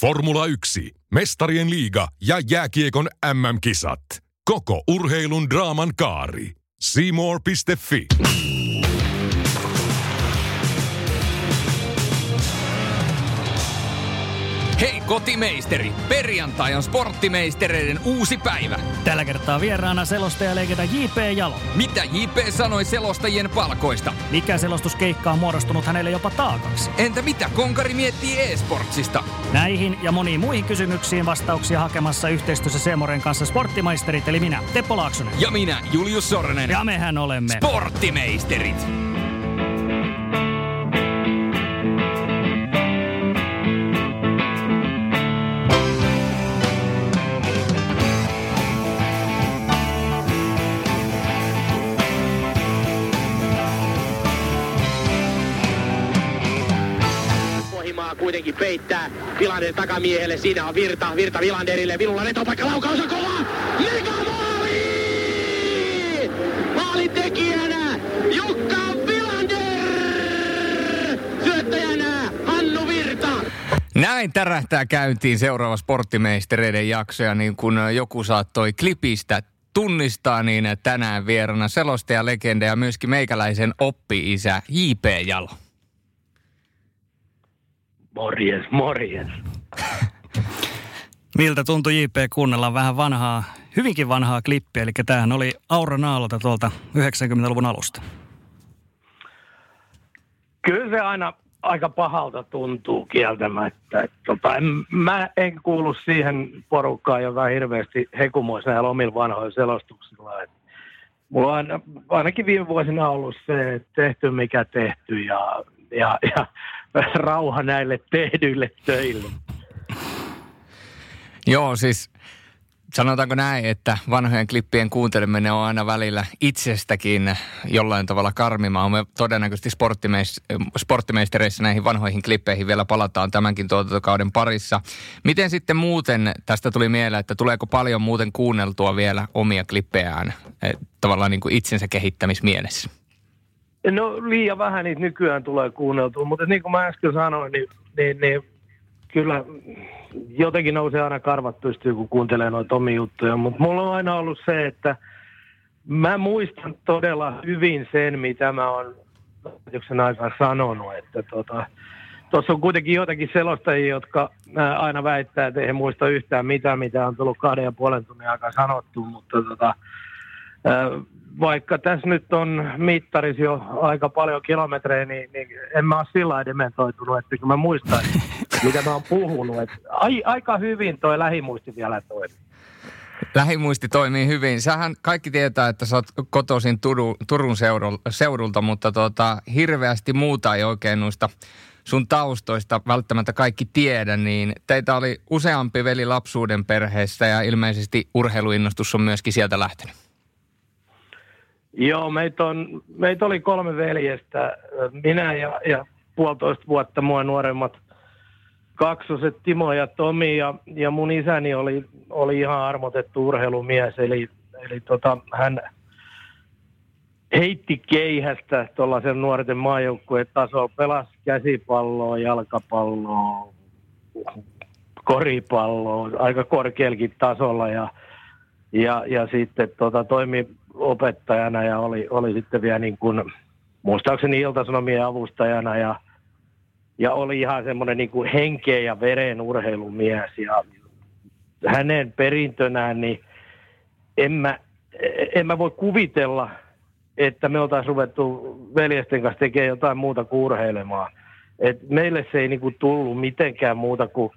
Formula 1, Mestarien liiga ja jääkiekon MM-kisat. Koko urheilun draaman kaari. Seymour.fi. Hei kotimeisteri! Perjantai on sporttimeistereiden uusi päivä. Tällä kertaa vieraana selostaja legenda J.P. Jalo. Mitä J.P. sanoi selostajien palkoista? Mikä selostuskeikka on muodostunut hänelle jopa taakaksi? Entä mitä konkari miettii e-sportsista? Näihin ja moniin muihin kysymyksiin vastauksia hakemassa yhteistyössä Seemoren kanssa sporttimaisterit eli minä, Teppo Laaksonen. Ja minä, Julius Sornen. Ja mehän olemme sporttimeisterit. Kuitenkin peittää Vilander takamiehelle. Siinä on Virta, Virta Vilanderille. Vilulla vetopaikka, laukaus on kova! Megamaali! Maalin tekijänä Jukka Vilander! Syöttäjänä Hannu Virta! Näin tärähtää käyntiin seuraava sporttimeistereiden jakso ja niin kuin joku saattoi klipistä tunnistaa, niin tänään vierana selostaja legenda ja myöskin meikäläisen oppi-isä J.P. Jalo. Morjens, morjens. Miltä tuntui JP kuunnella vähän vanhaa, hyvinkin vanhaa klippiä, eli tämähän oli Aura Naalolta tuolta 90-luvun alusta. Kyllä se aina aika pahalta tuntuu kieltämättä. Et, tota, en, mä en kuulu siihen porukkaan, joka hirveästi hekumoisi näillä omilla vanhoilla selostuksilla. Et, mulla on ainakin viime vuosina ollut se, että tehty mikä tehty ja, ja, ja rauha näille tehdyille töille. Joo, siis sanotaanko näin, että vanhojen klippien kuunteleminen on aina välillä itsestäkin jollain tavalla karmimaa. Me todennäköisesti sporttimeis- sporttimeistereissä näihin vanhoihin klippeihin vielä palataan tämänkin tuotantokauden parissa. Miten sitten muuten, tästä tuli mieleen, että tuleeko paljon muuten kuunneltua vielä omia klippejään eh, tavallaan niin kuin itsensä kehittämismielessä? No liian vähän niitä nykyään tulee kuunneltua, mutta niin kuin mä äsken sanoin, niin, niin, niin kyllä jotenkin nousee aina karvat pystyy, kun kuuntelee noita omia juttuja. Mutta mulla on aina ollut se, että mä muistan todella hyvin sen, mitä mä oon lähetyksen aikaan sanonut. Että tota, tuossa on kuitenkin joitakin selostajia, jotka aina väittää, että ei muista yhtään mitään, mitä on tullut kahden ja puolen tunnin aikaa sanottu, mutta tota, vaikka tässä nyt on mittarissa jo aika paljon kilometrejä, niin, niin en mä ole sillä dementoitunut, että kun mä muistan, mitä mä oon puhunut. Että ai, aika hyvin toi lähimuisti vielä toimii. Lähimuisti toimii hyvin. Sähän kaikki tietää, että sä oot kotoisin Turun, Turun seudulta, mutta tota, hirveästi muuta ei oikein noista sun taustoista välttämättä kaikki tiedä, niin teitä oli useampi veli lapsuuden perheessä ja ilmeisesti urheiluinnostus on myöskin sieltä lähtenyt. Joo, meitä, on, meitä oli kolme veljestä, minä ja, ja puolitoista vuotta mua nuoremmat kaksoset Timo ja Tomi ja, ja mun isäni oli, oli ihan armotettu urheilumies, eli, eli tota, hän heitti keihästä tuollaisen nuorten maajoukkueen tasolla, pelasi käsipalloa, jalkapalloa, koripalloa aika korkeallakin tasolla ja, ja, ja sitten tota, toimi opettajana ja oli, oli sitten vielä niin kuin, muistaakseni iltasanomien avustajana ja, ja oli ihan semmoinen niin kuin henkeä ja veren urheilumies ja hänen perintönään, niin en mä, en mä voi kuvitella, että me oltaisiin ruvettu veljesten kanssa tekemään jotain muuta kuin urheilemaan. Et meille se ei niinku tullut mitenkään muuta kuin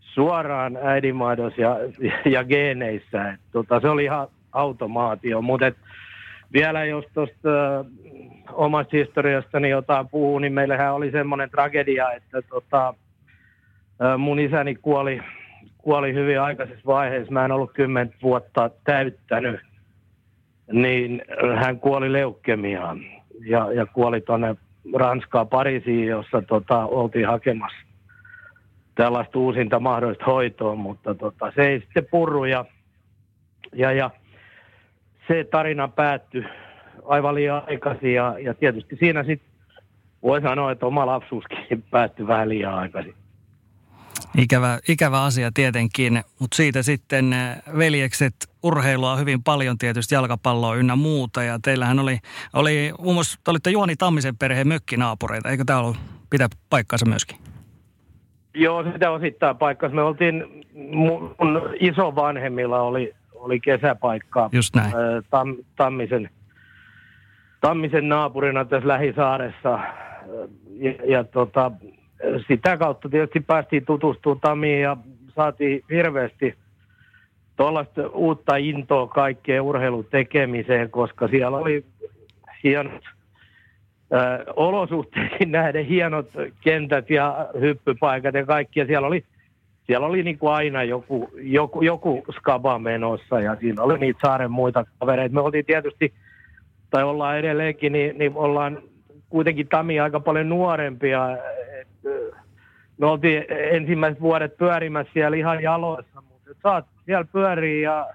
suoraan äidinmaidossa ja, ja geeneissä. Et tota, se oli ihan automaatio. Mutta vielä jos tuosta äh, omasta historiastani jotain puhuu, niin meillähän oli semmoinen tragedia, että tota, äh, mun isäni kuoli, kuoli hyvin aikaisessa vaiheessa. Mä en ollut kymmentä vuotta täyttänyt. Niin hän kuoli leukemiaan ja, ja kuoli tuonne Ranskaa Pariisiin, jossa tota, oltiin hakemassa tällaista uusinta mahdollista hoitoa, mutta tota, se ei sitten purru ja, ja, ja se tarina päättyi aivan liian aikaisin ja, ja tietysti siinä sitten voi sanoa, että oma lapsuuskin päättyi vähän liian aikaisin. Ikävä, ikävä asia tietenkin, mutta siitä sitten eh, veljekset urheilua hyvin paljon tietysti, jalkapalloa ynnä muuta. Ja teillähän oli, oli muun muassa, te olitte Juhani Tammisen perheen mökkinaapureita, eikö tämä ollut pitää paikkansa myöskin? Joo, sitä osittain paikkansa. Me oltiin, mun isovanhemmilla oli, oli kesäpaikka Just näin. Tam, Tammisen, Tammisen naapurina tässä lähisaaressa. Ja, ja tota, sitä kautta tietysti päästiin tutustumaan Tamiin ja saatiin hirveästi tuollaista uutta intoa kaikkeen urheilun tekemiseen, koska siellä oli hienot olosuhteisiin nähden hienot kentät ja hyppypaikat ja kaikki. Ja siellä oli, siellä oli niin kuin aina joku, joku, joku skaba menossa ja siinä oli niitä saaren muita kavereita. Me oltiin tietysti, tai ollaan edelleenkin, niin, niin ollaan kuitenkin Tami aika paljon nuorempia. Me oltiin ensimmäiset vuodet pyörimässä siellä ihan jaloissa, mutta saat siellä pyörii ja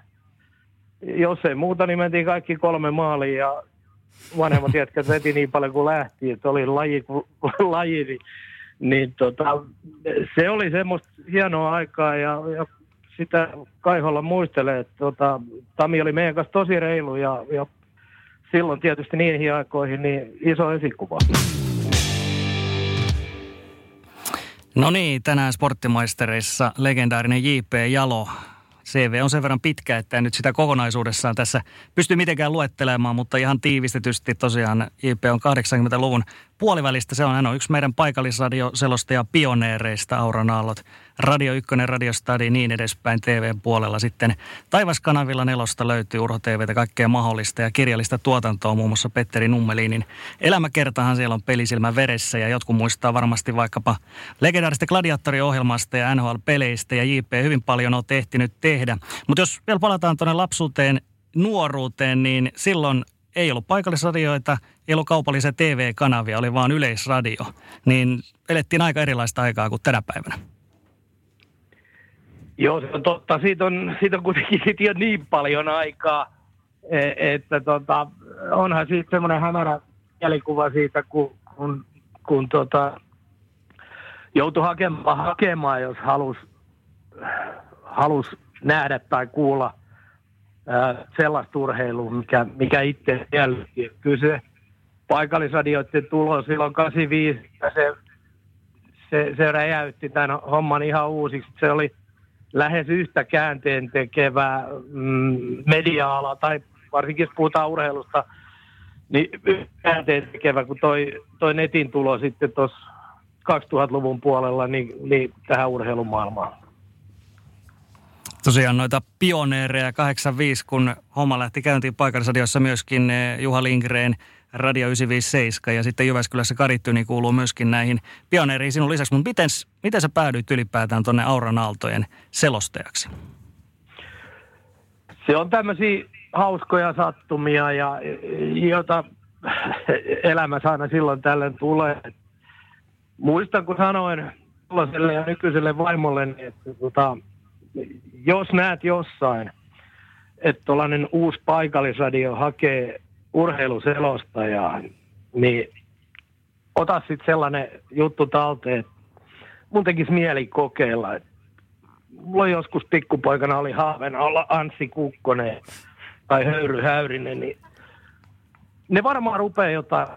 jos ei muuta, niin mentiin kaikki kolme maalia ja vanhemmat jätkät veti niin paljon kuin lähti, että oli laji laji, niin, niin tota, se oli semmoista hienoa aikaa ja, ja sitä Kaiholla muistelee, että tota, Tami oli meidän kanssa tosi reilu ja, ja silloin tietysti niihin aikoihin niin iso esikuva. No niin, tänään sporttimaistereissa legendaarinen J.P. Jalo. CV on sen verran pitkä, että en nyt sitä kokonaisuudessaan tässä pysty mitenkään luettelemaan, mutta ihan tiivistetysti tosiaan JP on 80-luvun puolivälistä. Se on, hän on yksi meidän paikallisradioselostaja pioneereista, Auron Aallot. Radio 1, Radio Stadi, niin edespäin TV-puolella. Sitten Taivaskanavilla nelosta löytyy Urho TVtä kaikkea mahdollista ja kirjallista tuotantoa, muun muassa Petteri Nummelinin elämäkertahan siellä on pelisilmä veressä ja jotkut muistaa varmasti vaikkapa legendaarista gladiaattoriohjelmasta ja NHL-peleistä ja JP hyvin paljon on tehtinyt tehdä. Mutta jos vielä palataan tuonne lapsuuteen, nuoruuteen, niin silloin ei ollut paikallisradioita, ei ollut kaupallisia TV-kanavia, oli vaan yleisradio. Niin elettiin aika erilaista aikaa kuin tänä päivänä. Joo, se on totta. Siitä on, siitä on kuitenkin sit jo niin paljon aikaa, e, että tota, onhan siitä semmoinen hämärä mielikuva siitä, kun, kun, kun tota, joutui hakemaan, hakemaan jos halusi halus nähdä tai kuulla sellaista urheilua, mikä, mikä itse jälkeen. Kyllä se paikallisradioiden tulo silloin 85, se, se, se räjäytti tämän homman ihan uusiksi. Se oli lähes yhtä käänteen tekevää mm, media-ala, tai varsinkin jos puhutaan urheilusta, niin käänteen tekevä, kun toi, toi netin tulo sitten tuossa 2000-luvun puolella niin, niin tähän urheilumaailmaan. Tosiaan noita pioneereja 85, kun homma lähti käyntiin paikallisradiossa myöskin eh, Juha Lindgren, Radio 957 ja sitten Jyväskylässä Karittyni kuuluu myöskin näihin pioneeriin sinun lisäksi. Mutta miten, miten sä päädyit ylipäätään tuonne Auran Aaltojen selostajaksi? Se on tämmöisiä hauskoja sattumia, ja, jota elämässä aina silloin tällöin tulee. Muistan, kun sanoin silloiselle ja nykyiselle vaimolle, että tota, jos näet jossain, että tuollainen uusi paikallisradio hakee urheiluselostajaa, niin ota sitten sellainen juttu talteen, että mun tekisi mieli kokeilla. Mulla joskus pikkupoikana oli haaveena olla Anssi Kukkonen tai Höyry Häyrinen, niin ne varmaan rupeaa jotain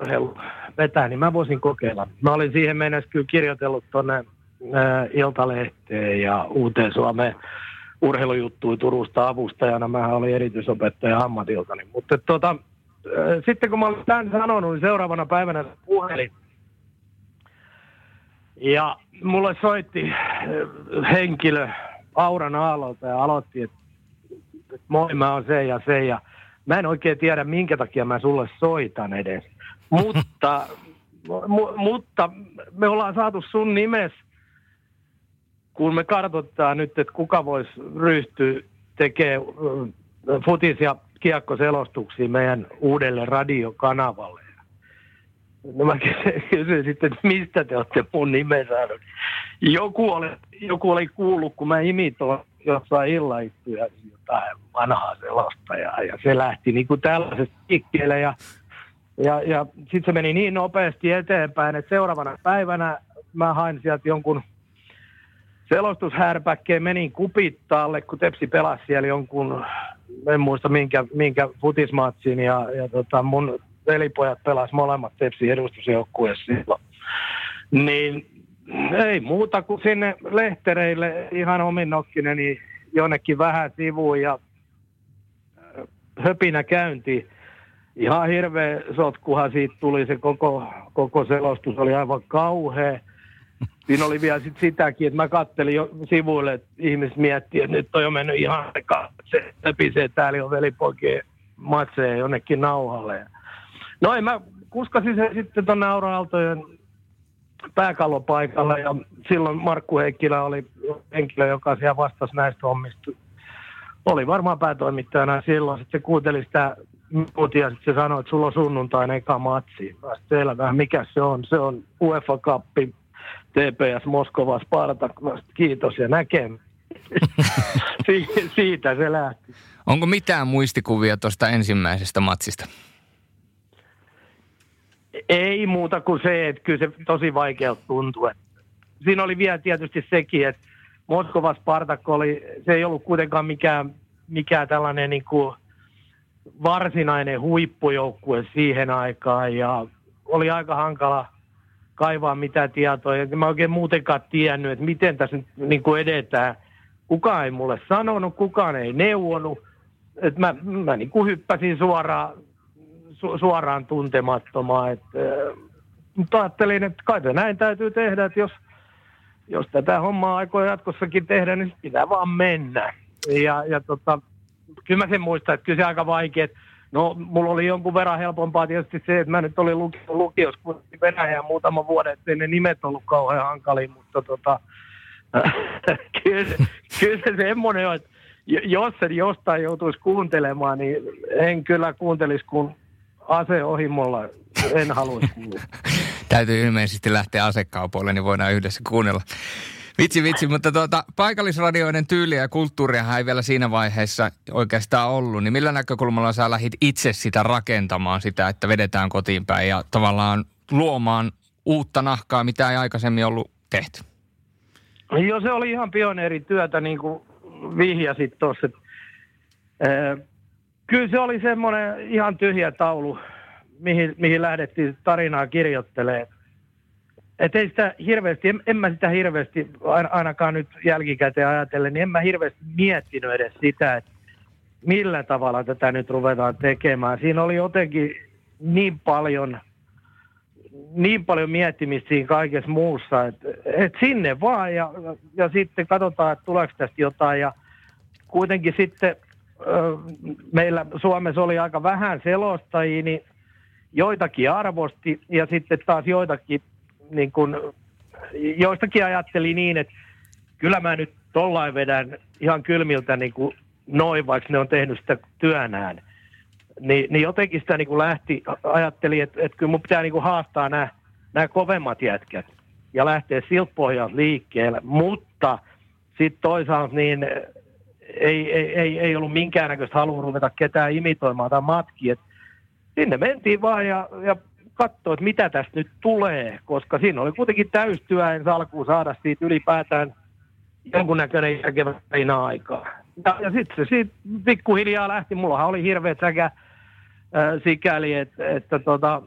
vetää, niin mä voisin kokeilla. Mä olin siihen mennessä kyllä kirjoitellut tuonne Iltalehteen ja Uuteen Suomeen urheilujuttuja Turusta avustajana. Mä olin erityisopettaja ammatiltani. Mutta sitten kun mä olin tämän sanonut, niin seuraavana päivänä puhelin. Ja mulle soitti henkilö Auran Aallolta ja aloitti, että moi mä oon se ja se ja mä en oikein tiedä minkä takia mä sulle soitan edes. mutta, mu, mutta me ollaan saatu sun nimes kun me kartoittaa nyt, että kuka voisi ryhtyä tekemään futis- ja kiekkoselostuksia meidän uudelle radiokanavalle. No mä kysyin sitten, että mistä te olette mun nimen saanut. Joku oli, joku oli kuullut, kun mä imitoin jossain illaittuja jotain vanhaa selostajaa. Ja se lähti niin kuin tällaisesta liikkeelle. Ja, ja, ja sitten se meni niin nopeasti eteenpäin, että seuraavana päivänä mä hain sieltä jonkun selostushärpäkkeen, menin kupittaalle, kun Tepsi pelasi siellä jonkun, en muista minkä, minkä futismatsin, ja, ja tota mun velipojat pelasivat molemmat Tepsi edustusjoukkueessa silloin. Niin ei muuta kuin sinne lehtereille ihan omin nokkinen, niin jonnekin vähän sivuun ja äh, höpinä käynti. Ihan hirveä sotkuhan siitä tuli, se koko, koko selostus oli aivan kauhea. Siinä oli vielä sit sitäkin, että mä kattelin jo sivuille, että ihmiset miettii, että nyt on mennyt ihan se se, täällä on velipoikien matseja jonnekin nauhalle. No ei, mä kuskasin se sitten tuonne Aura-Aaltojen pääkallopaikalla ja silloin Markku Heikkilä oli henkilö, joka siellä vastasi näistä hommista. Oli varmaan päätoimittajana silloin. Sitten se kuunteli sitä minuutia, sitten se sanoi, että sulla on sunnuntain eka matsi. Mä selvä, mikä se on? Se on UEFA Cup, TPS Moskova, Spartak. Kiitos ja näkemme. siitä se lähti. Onko mitään muistikuvia tuosta ensimmäisestä matsista? Ei muuta kuin se, että kyllä se tosi vaikealta tuntuu. Siinä oli vielä tietysti sekin, että Moskova Spartak oli, se ei ollut kuitenkaan mikään, mikään tällainen niin kuin varsinainen huippujoukkue siihen aikaan ja oli aika hankala kaivaa mitään tietoa. Ja mä oikein muutenkaan tiennyt, että miten tässä nyt niin kuin edetään. Kukaan ei mulle sanonut, kukaan ei neuvonut. Että mä, mä niin kuin hyppäsin suoraan su- suoraan tuntemattomaan. Et, äh, mutta ajattelin, että kai näin täytyy tehdä, että jos, jos tätä hommaa aikoo jatkossakin tehdä, niin pitää vaan mennä. Ja, ja tota, kyllä mä sen muistan, että kyllä se aika vaikea. No, mulla oli jonkun verran helpompaa tietysti se, että mä nyt olin lukio, lukios, kun Venäjä muutama vuoden, ettei ne nimet ollut kauhean hankalia, mutta tota, kyllä, se, kyllä se semmoinen on, että jos se jostain joutuisi kuuntelemaan, niin en kyllä kuuntelisi, kun aseohimolla en halua kuulla. Täytyy ilmeisesti lähteä asekaupoille, niin voidaan yhdessä kuunnella. Vitsi, vitsi, mutta tuota, paikallisradioiden tyyliä ja kulttuuria ei vielä siinä vaiheessa oikeastaan ollut. Niin millä näkökulmalla sä lähdit itse sitä rakentamaan, sitä, että vedetään kotiin päin ja tavallaan luomaan uutta nahkaa, mitä ei aikaisemmin ollut tehty? Joo, se oli ihan pioneerityötä, niin kuin vihjasit tuossa. Kyllä se oli semmoinen ihan tyhjä taulu, mihin, mihin lähdettiin tarinaa kirjoittelemaan. Että ei sitä hirveästi, en, en mä sitä hirveästi, ainakaan nyt jälkikäteen ajatellen, niin en mä hirveästi miettinyt edes sitä, että millä tavalla tätä nyt ruvetaan tekemään. Siinä oli jotenkin niin paljon, niin paljon miettimistä siinä kaikessa muussa, että, että sinne vaan ja, ja sitten katsotaan, että tuleeko tästä jotain ja kuitenkin sitten meillä Suomessa oli aika vähän selostajia, niin joitakin arvosti ja sitten taas joitakin, niin kun, joistakin ajatteli niin, että kyllä mä nyt tollain vedän ihan kylmiltä niin kuin noin, vaikka ne on tehnyt sitä työnään. Ni, niin jotenkin sitä niin kuin lähti, ajatteli, että, että kyllä mun pitää niin kuin haastaa nämä, nämä kovemmat jätkät ja lähteä siltä pohjalta liikkeelle, mutta sitten toisaalta niin ei, ei, ei, ei ollut minkäännäköistä halua ruveta ketään imitoimaan tai matkia. Sinne mentiin vaan ja, ja katsoa, että mitä tästä nyt tulee, koska siinä oli kuitenkin täystyö alkuun saada siitä ylipäätään jonkunnäköinen järkevä aikaa. Ja, ja sitten se siitä pikkuhiljaa lähti. Mullahan oli hirveä säkä äh, sikäli, että, että tota,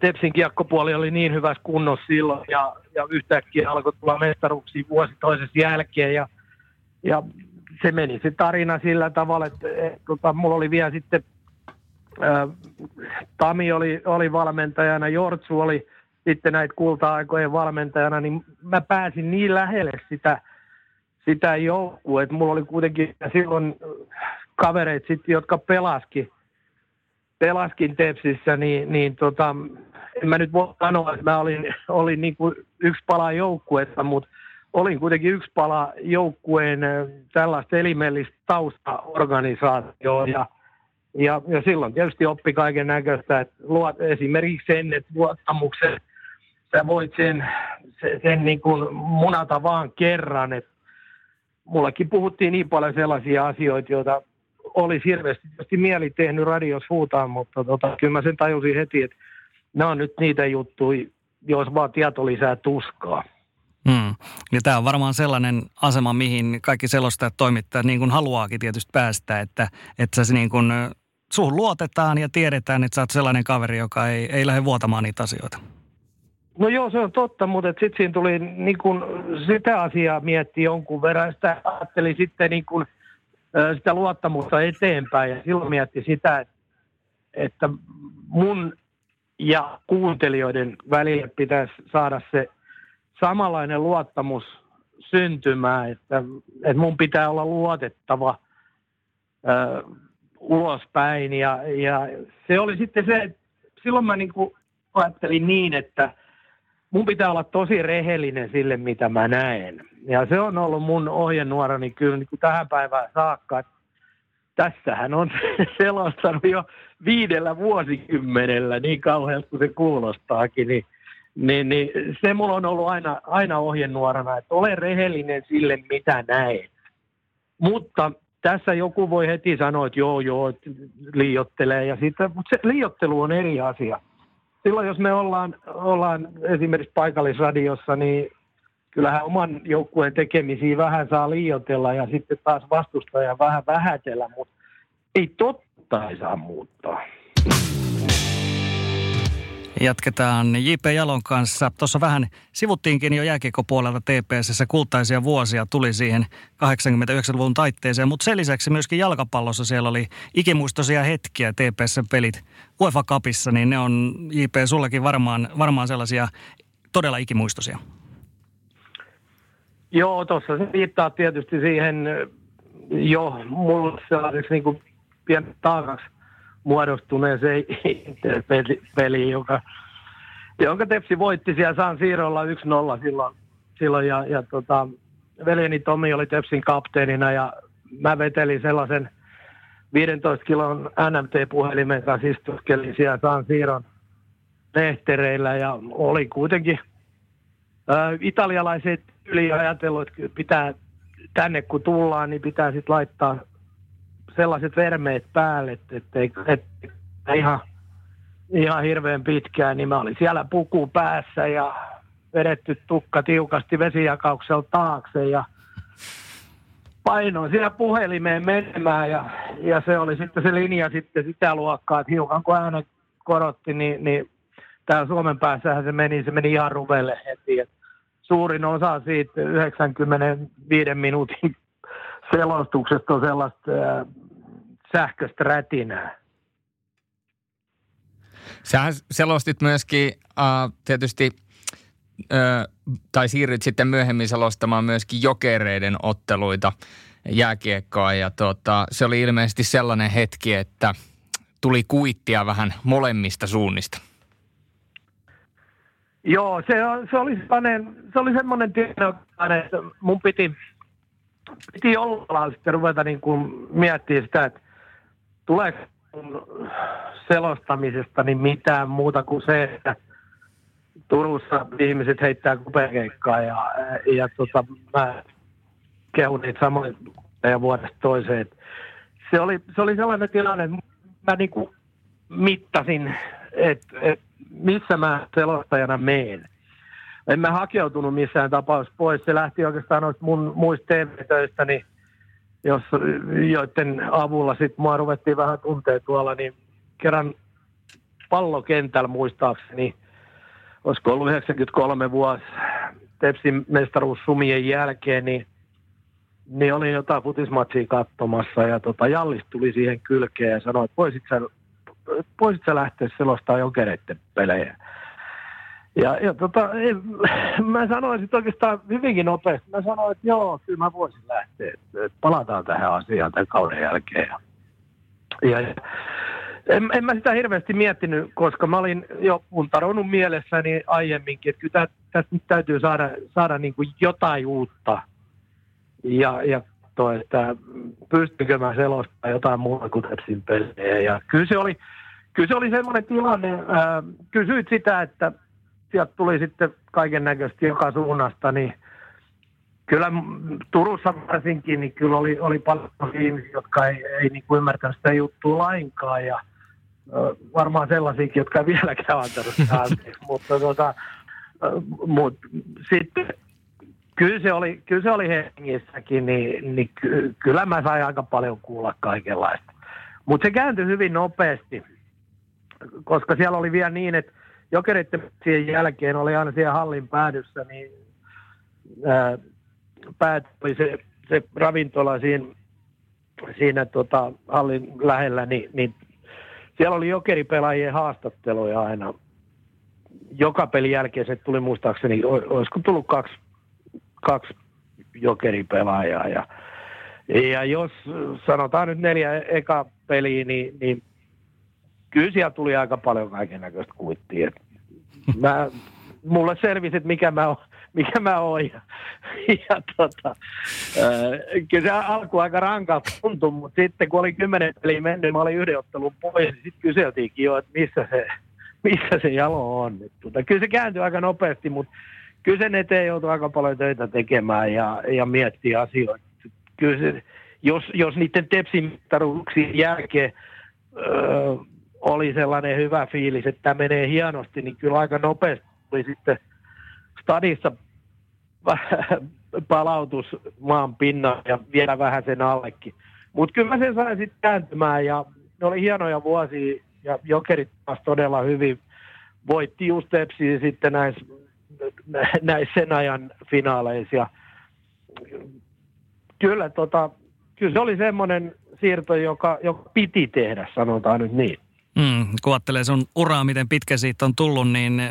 Tepsin kiekkopuoli oli niin hyvässä kunnossa silloin ja, ja yhtäkkiä alkoi tulla mestaruuksia vuosi toisessa jälkeen ja, ja se meni se tarina sillä tavalla, että et, tota, mulla oli vielä sitten, Tami oli, oli valmentajana, Jortsu oli sitten näitä kulta-aikojen valmentajana, niin mä pääsin niin lähelle sitä, sitä joukkua, että mulla oli kuitenkin silloin kavereita sitten, jotka pelaskin, pelaskin Tepsissä, niin, niin tota, en mä nyt voi sanoa, että mä olin, olin niin kuin yksi pala joukkuetta, mutta olin kuitenkin yksi pala joukkueen tällaista elimellistä taustaorganisaatioa ja, ja, ja silloin tietysti oppi kaiken näköistä, että luot, esimerkiksi sen, että luottamuksen, sä voit sen, sen, sen niin kuin munata vaan kerran, että mullakin puhuttiin niin paljon sellaisia asioita, joita olisi hirveästi mieli tehnyt radios huutaa, mutta tota, kyllä mä sen tajusin heti, että nämä on nyt niitä juttuja, jos vaan tieto lisää tuskaa. Hmm. Ja tämä on varmaan sellainen asema, mihin kaikki selostajat toimittajat niin kuin haluaakin tietysti päästä, että, että se niin kuin, suhun luotetaan ja tiedetään, että sä oot sellainen kaveri, joka ei, ei lähde vuotamaan niitä asioita. No joo, se on totta, mutta sitten siinä tuli niin kun, sitä asiaa mietti jonkun verran. Sitä ajatteli sitten niin kun, sitä luottamusta eteenpäin ja silloin mietti sitä, että, mun ja kuuntelijoiden välille pitäisi saada se samanlainen luottamus syntymään, että, että mun pitää olla luotettava ulospäin. Ja, ja se oli sitten se, että silloin mä niin ajattelin niin, että mun pitää olla tosi rehellinen sille, mitä mä näen. Ja se on ollut mun ohjenuorani kyllä niin kuin tähän päivään saakka. Tässähän on selostanut jo viidellä vuosikymmenellä, niin kauhealta kuin se kuulostaakin, niin, niin, niin se mulla on ollut aina, aina ohjenuorana, että ole rehellinen sille, mitä näen. Mutta tässä joku voi heti sanoa, että joo, joo, liiottelee, ja sitten, mutta se liiottelu on eri asia. Silloin jos me ollaan, ollaan esimerkiksi paikallisradiossa, niin kyllähän oman joukkueen tekemisiä vähän saa liiotella ja sitten taas vastustaja vähän vähätellä, mutta ei totta ei saa muuttaa. Jatketaan J.P. Jalon kanssa. Tuossa vähän sivuttiinkin jo jääkiekkopuolelta TPSssä kultaisia vuosia tuli siihen 89-luvun taitteeseen, mutta sen lisäksi myöskin jalkapallossa siellä oli ikimuistoisia hetkiä TPS-pelit UEFA Cupissa, niin ne on J.P. sullekin varmaan, varmaan sellaisia todella ikimuistoisia. Joo, tuossa se viittaa tietysti siihen jo mulle sellaiseksi niin kuin pien taakaksi muodostuneeseen peliin, joka, jonka Tepsi voitti siellä San Siirolla 1-0 silloin. silloin ja, ja tota, veljeni Tomi oli Tepsin kapteenina ja mä vetelin sellaisen 15 kilon NMT-puhelimen kanssa istuskelin siellä San Siiron lehtereillä ja oli kuitenkin ä, italialaiset yli ajatellut, että pitää tänne kun tullaan, niin pitää sitten laittaa sellaiset vermeet päälle, että ei et, ihan, ihan hirveän pitkään, niin mä olin siellä puku päässä ja vedetty tukka tiukasti vesijakauksella taakse ja painoin siellä puhelimeen menemään ja, ja se oli sitten se linja sitten sitä luokkaa, että hiukan kun äänen korotti, niin, niin täällä Suomen päässähän se meni, se meni ihan ruvelle heti. Et suurin osa siitä 95 minuutin selostuksesta on sellaista sähköistä rätinää. Sähän selostit myöskin äh, tietysti, äh, tai siirryt sitten myöhemmin selostamaan myöskin jokereiden otteluita jääkiekkoa. Ja tota, se oli ilmeisesti sellainen hetki, että tuli kuittia vähän molemmista suunnista. Joo, se, se oli sellainen, se oli semmoinen tilanne, että mun piti, piti jollain sitten ruveta niin kuin miettimään sitä, että tuleeko selostamisesta niin mitään muuta kuin se, että Turussa ihmiset heittää kupekeikkaa ja, ja tota, mä kehun niitä samoin ja vuodesta toiseen. Se oli, se oli sellainen tilanne, että mä niinku mittasin, että et missä mä selostajana meen. En mä hakeutunut missään tapauksessa pois. Se lähti oikeastaan noista mun muista niin jos, joiden avulla sitten mua ruvettiin vähän tuntea tuolla, niin kerran pallokentällä muistaakseni, olisiko ollut 93 vuosi Tepsin mestaruus sumien jälkeen, niin, niin olin jotain futismatsia katsomassa ja tota, Jallis tuli siihen kylkeen ja sanoi, että voisit sä, voisit sä lähteä selostaa jokereiden pelejä. Ja, ja tota, ei, mä sanoin sitten oikeastaan hyvinkin nopeasti. Mä sanoin, että joo, kyllä mä voisin lähteä. Että palataan tähän asiaan tämän kauden jälkeen. Ja, en, en mä sitä hirveästi miettinyt, koska mä olin jo puntaroinut mielessäni aiemminkin, että kyllä tästä nyt täytyy saada, saada niin kuin jotain uutta. Ja, ja toi, että pystynkö mä selostamaan jotain muuta kuin Tepsin pelejä. Ja kyllä se oli, kyllä se oli semmoinen tilanne, ää, kysyit sitä, että sieltä tuli sitten kaiken näköistä joka suunnasta, niin kyllä Turussa varsinkin, niin kyllä oli, oli paljon ihmisiä, jotka ei, ei niin kuin ymmärtänyt sitä juttua lainkaan ja varmaan sellaisiakin, jotka ei vieläkään antanut anteeksi, mutta tota, mut, sitten kyllä se oli, kyllä se oli Helsingissäkin, niin, niin ky, kyllä mä sain aika paljon kuulla kaikenlaista. Mutta se kääntyi hyvin nopeasti, koska siellä oli vielä niin, että jokereiden jälkeen oli aina siellä hallin päädyssä, niin ää, päätyi se, se ravintola siinä, siinä tota, hallin lähellä, niin, niin siellä oli jokeripelaajien haastatteluja aina. Joka pelin jälkeen se tuli muistaakseni, olisiko tullut kaksi, kaksi jokeripelaajaa. Ja, ja jos sanotaan nyt neljä eka peliä, niin, niin kyllä siellä tuli aika paljon kaiken näköistä kuittia. Mä, mulle selvisi, että mikä mä oon mikä mä oon. Ja, ja tota, kyllä se alku aika rankalta tuntui, mutta sitten kun oli kymmenen peliä mennyt, mä olin yhden ottelun pois, niin sitten kyseltiinkin jo, että missä se, missä se jalo on. Et, tota, kyllä se kääntyi aika nopeasti, mutta kyllä sen eteen joutui aika paljon töitä tekemään ja, ja miettiä asioita. Kyllä se, jos, jos niiden tepsin jälkeen öö, oli sellainen hyvä fiilis, että tämä menee hienosti, niin kyllä aika nopeasti tuli sitten – stadissa palautus maan pinnan ja vielä vähän sen allekin. Mutta kyllä mä sen sain sitten kääntymään ja ne oli hienoja vuosia ja Jokerit taas todella hyvin voitti just sitten näissä näis sen ajan finaaleissa. Ja kyllä, tota, kyllä se oli semmoinen siirto, joka, joka piti tehdä, sanotaan nyt niin. Mm, kun ajattelee sun uraa, miten pitkä siitä on tullut, niin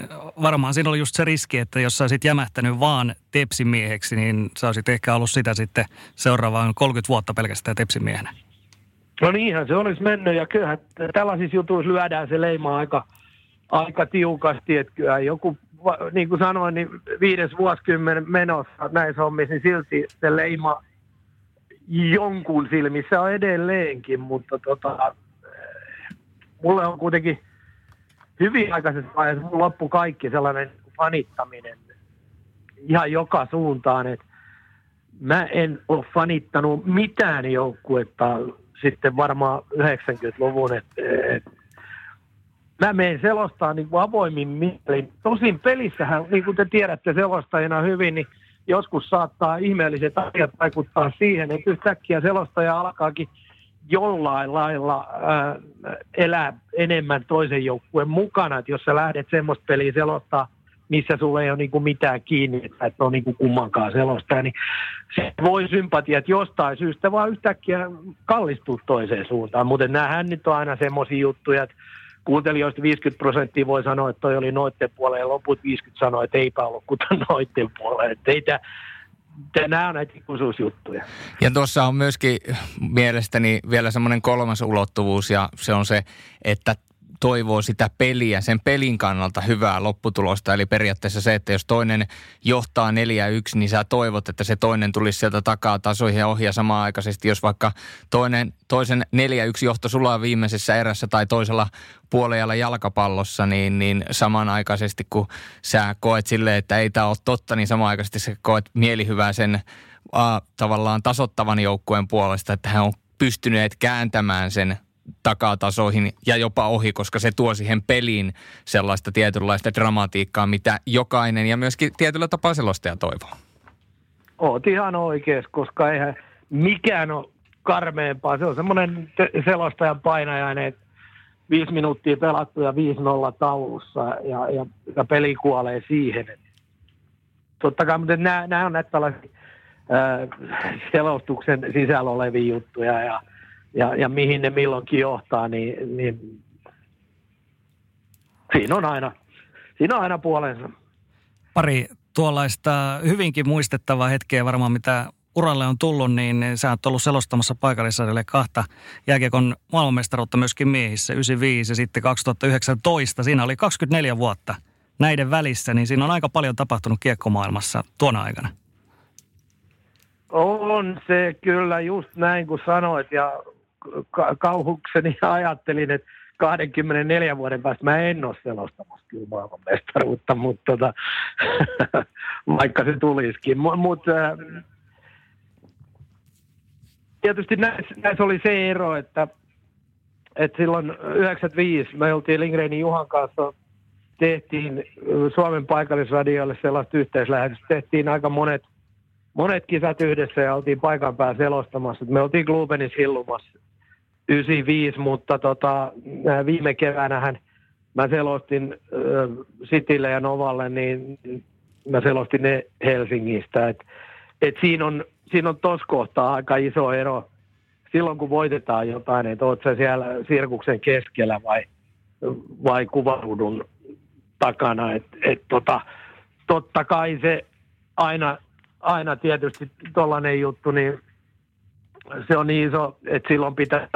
varmaan siinä oli just se riski, että jos sä olisit jämähtänyt vaan tepsimieheksi, niin sä olisit ehkä ollut sitä sitten seuraavaan 30 vuotta pelkästään tepsimiehenä. No niinhän se olisi mennyt ja kyllähän tällaisissa jutuissa lyödään se leima aika, aika tiukasti, että kyllä joku, niin kuin sanoin, niin viides vuosikymmen menossa näissä hommissa, niin silti se leima jonkun silmissä on edelleenkin, mutta tota, mulle on kuitenkin hyvin aikaisessa vaiheessa, mun loppu kaikki sellainen fanittaminen ihan joka suuntaan, että mä en ole fanittanut mitään joukkuetta sitten varmaan 90-luvun, että et, mä menen selostaa niin kuin avoimin mielin. Tosin pelissähän, niin kuin te tiedätte selostajina hyvin, niin joskus saattaa ihmeelliset asiat vaikuttaa siihen, että yhtäkkiä selostaja alkaakin – jollain lailla äh, elää enemmän toisen joukkueen mukana, että jos sä lähdet semmoista peliä selottaa, missä sulle ei ole niin kuin mitään kiinni, että et ole niin kuin kummankaan selostaa, niin se voi sympatiat jostain syystä vaan yhtäkkiä kallistua toiseen suuntaan. Mutta näähän nyt on aina semmoisia juttuja, että kuuntelijoista 50 prosenttia voi sanoa, että toi oli noitten puolella ja loput 50 sanoi, että eipä ollut kuten noitten puolella. Että ei tämä nämä on näitä ikuisuusjuttuja. Ja tuossa on myöskin mielestäni vielä semmoinen kolmas ulottuvuus ja se on se, että toivoo sitä peliä, sen pelin kannalta hyvää lopputulosta. Eli periaatteessa se, että jos toinen johtaa 4-1, niin sä toivot, että se toinen tulisi sieltä takaa tasoihin ja ohjaa samaan aikaisesti. Jos vaikka toinen, toisen 4-1 johto sulla on viimeisessä erässä tai toisella puolella jalkapallossa, niin, niin samanaikaisesti kun sä koet silleen, että ei tämä ole totta, niin samanaikaisesti sä koet mielihyvää sen a, tavallaan tasottavan joukkueen puolesta, että hän on pystyneet kääntämään sen takatasoihin ja jopa ohi, koska se tuo siihen peliin sellaista tietynlaista dramatiikkaa, mitä jokainen ja myöskin tietyllä tapaa selostaja toivoo. Oot ihan oikeas, koska eihän mikään ole karmeempaa. Se on semmoinen selostajan painajainen, että viisi minuuttia pelattu ja 5-0 taulussa ja, ja, ja peli kuolee siihen. Totta kai, mutta nämä, nämä on näitä tällaisia selostuksen sisällä olevia juttuja ja ja, ja mihin ne milloinkin johtaa, niin, niin siinä on aina, siinä on aina puolensa. Pari tuollaista hyvinkin muistettavaa hetkeä varmaan, mitä uralle on tullut, niin sä oot ollut selostamassa paikallisarjalle kahta jääkiekon maailmanmestaruutta myöskin miehissä, 95 ja sitten 2019. Siinä oli 24 vuotta näiden välissä, niin siinä on aika paljon tapahtunut kiekkomaailmassa tuona aikana. On se kyllä just näin kuin sanoit ja kauhukseni ajattelin, että 24 vuoden päästä mä en ole selostamassa kyllä maailmanmestaruutta, mutta tota, vaikka se tulisikin. Mutta äh, tietysti näissä, näissä oli se ero, että, että silloin 95 me oltiin Lindgrenin Juhan kanssa, tehtiin Suomen paikallisradioille sellaista yhteislähetystä, tehtiin aika monet, monet kisat yhdessä ja oltiin paikan päällä selostamassa. Me oltiin Glubenin hillumassa 95, mutta tota, viime keväänähän mä selostin äh, Citylle ja Novalle, niin mä selostin ne Helsingistä. Et, et siinä on, siinä on tos kohtaa aika iso ero silloin, kun voitetaan jotain, että oot sä siellä sirkuksen keskellä vai, vai kuvaudun takana. Et, et tota, totta kai se aina, aina tietysti tollainen juttu, niin se on niin iso, että silloin pitää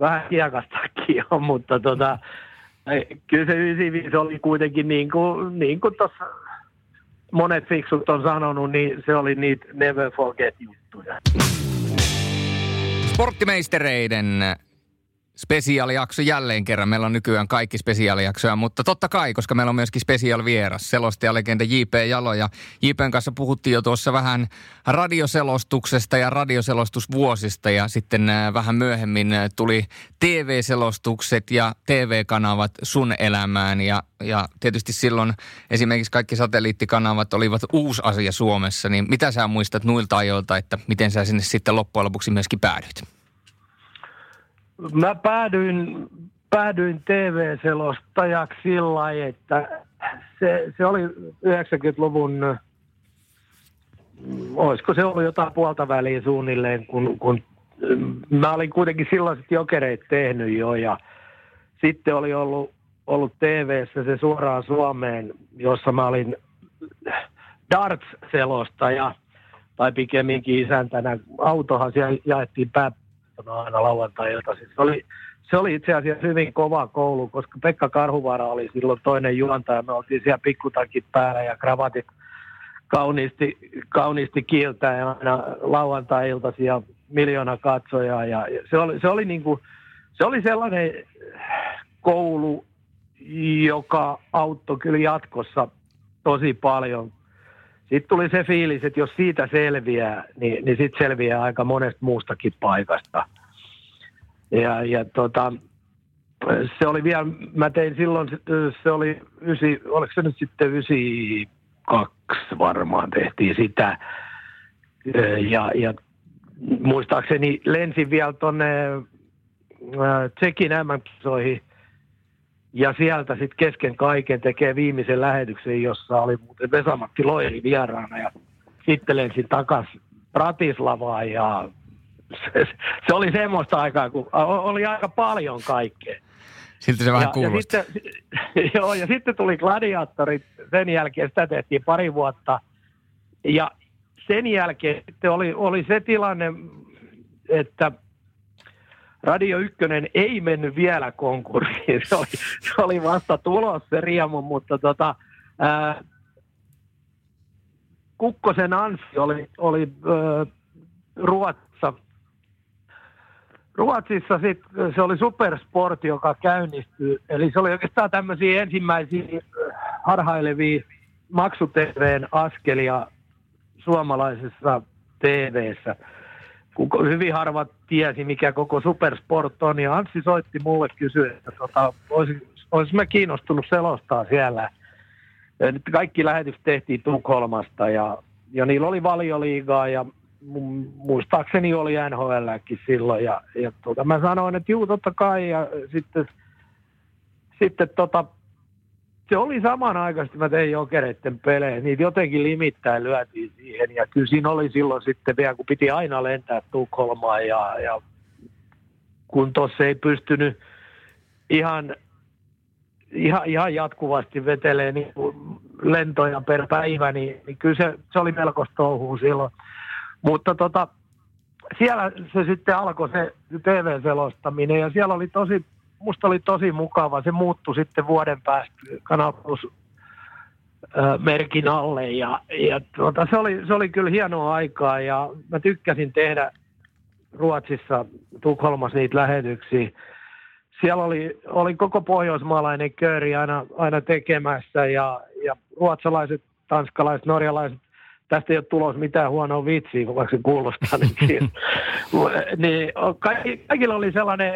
vähän kiekastakin jo, mutta tota, kyllä se 95 oli kuitenkin niin kuin, niin kuin tuossa monet fiksut on sanonut, niin se oli niitä never forget juttuja. Sporttimeistereiden spesiaalijakso jälleen kerran. Meillä on nykyään kaikki spesiaalijaksoja, mutta totta kai, koska meillä on myöskin spesiaalivieras, selostajalegenda J.P. Jalo. Ja J.P.n kanssa puhuttiin jo tuossa vähän radioselostuksesta ja radioselostusvuosista ja sitten äh, vähän myöhemmin äh, tuli TV-selostukset ja TV-kanavat sun elämään. Ja, ja tietysti silloin esimerkiksi kaikki satelliittikanavat olivat uusi asia Suomessa, niin mitä sä muistat noilta ajoilta, että miten sä sinne sitten loppujen lopuksi myöskin päädyit? Mä päädyin, päädyin TV-selostajaksi sillä lailla, että se, se oli 90-luvun, olisiko se ollut jotain puolta väliä suunnilleen, kun, kun mä olin kuitenkin silloin jokereit tehnyt jo ja sitten oli ollut, ollut TV-ssä se suoraan Suomeen, jossa mä olin darts-selostaja tai pikemminkin isäntänä. Autohan siellä jaettiin pää, aamupäivänä aina lauantai-iltaisin. Se oli, se oli itse asiassa hyvin kova koulu, koska Pekka Karhuvaara oli silloin toinen juontaja. Me oltiin siellä pikkutakit päällä ja kravatit kauniisti, kauniisti kiiltä ja aina lauantai-iltaisin ja miljoona katsojaa. Ja se oli, se oli, niin kuin, se oli sellainen koulu, joka auttoi kyllä jatkossa tosi paljon, sitten tuli se fiilis, että jos siitä selviää, niin, niin sitten selviää aika monesta muustakin paikasta. Ja, ja tota, se oli vielä, mä tein silloin, se oli ysi, oliko se nyt sitten ysi kaksi varmaan tehtiin sitä. Ja, ja muistaakseni lensin vielä tuonne Tsekin MM-kisoihin ja sieltä sitten kesken kaiken tekee viimeisen lähetyksen, jossa oli muuten Vesamatti Loiri vieraana. Ja sitten lensin takaisin Bratislavaan ja se, se, oli semmoista aikaa, kun oli aika paljon kaikkea. Siltä se vähän ja, ja sitten, joo, ja sitten tuli gladiaattorit, sen jälkeen sitä tehtiin pari vuotta. Ja sen jälkeen sitten oli, oli se tilanne, että – Radio Ykkönen ei mennyt vielä konkurssiin. Se oli, se oli vasta tulos se riemu, mutta tota, ää, Kukkosen Anssi oli, oli ää, Ruotsissa. Ruotsissa sit, se oli Supersport, joka käynnistyi. Eli se oli oikeastaan tämmöisiä ensimmäisiä harhailevia maksuTVn askelia suomalaisessa TVssä kun hyvin harvat tiesi, mikä koko Supersport on. Ja Anssi soitti mulle kysyä, että tota, olisi, olisi mä kiinnostunut selostaa siellä. Nyt kaikki lähetykset tehtiin Tukholmasta ja, ja niillä oli valioliigaa ja muistaakseni oli NHLkin silloin. Ja, ja tota, mä sanoin, että juu, totta kai. Ja sitten, sitten tota, se oli samanaikaisesti, mä tein jokereiden pelejä, niitä jotenkin limittäin lyötiin siihen. Ja kyllä siinä oli silloin sitten vielä, kun piti aina lentää Tukholmaan ja, ja kun tuossa ei pystynyt ihan, ihan, ihan jatkuvasti vetelee niin lentoja per päivä, niin, niin kyllä se, se oli melko touhuu silloin. Mutta tota, siellä se sitten alkoi se TV-selostaminen ja siellä oli tosi musta oli tosi mukava. Se muuttui sitten vuoden päästä Kanal Plus merkin alle ja, ja tuota, se, oli, se oli kyllä hienoa aikaa ja mä tykkäsin tehdä Ruotsissa Tukholmassa niitä lähetyksiä. Siellä oli, oli koko pohjoismaalainen kööri aina, aina tekemässä ja, ja ruotsalaiset, tanskalaiset, norjalaiset, tästä ei ole tulos mitään huonoa vitsiä, vaikka se kuulostaa niin, niin kaikilla oli sellainen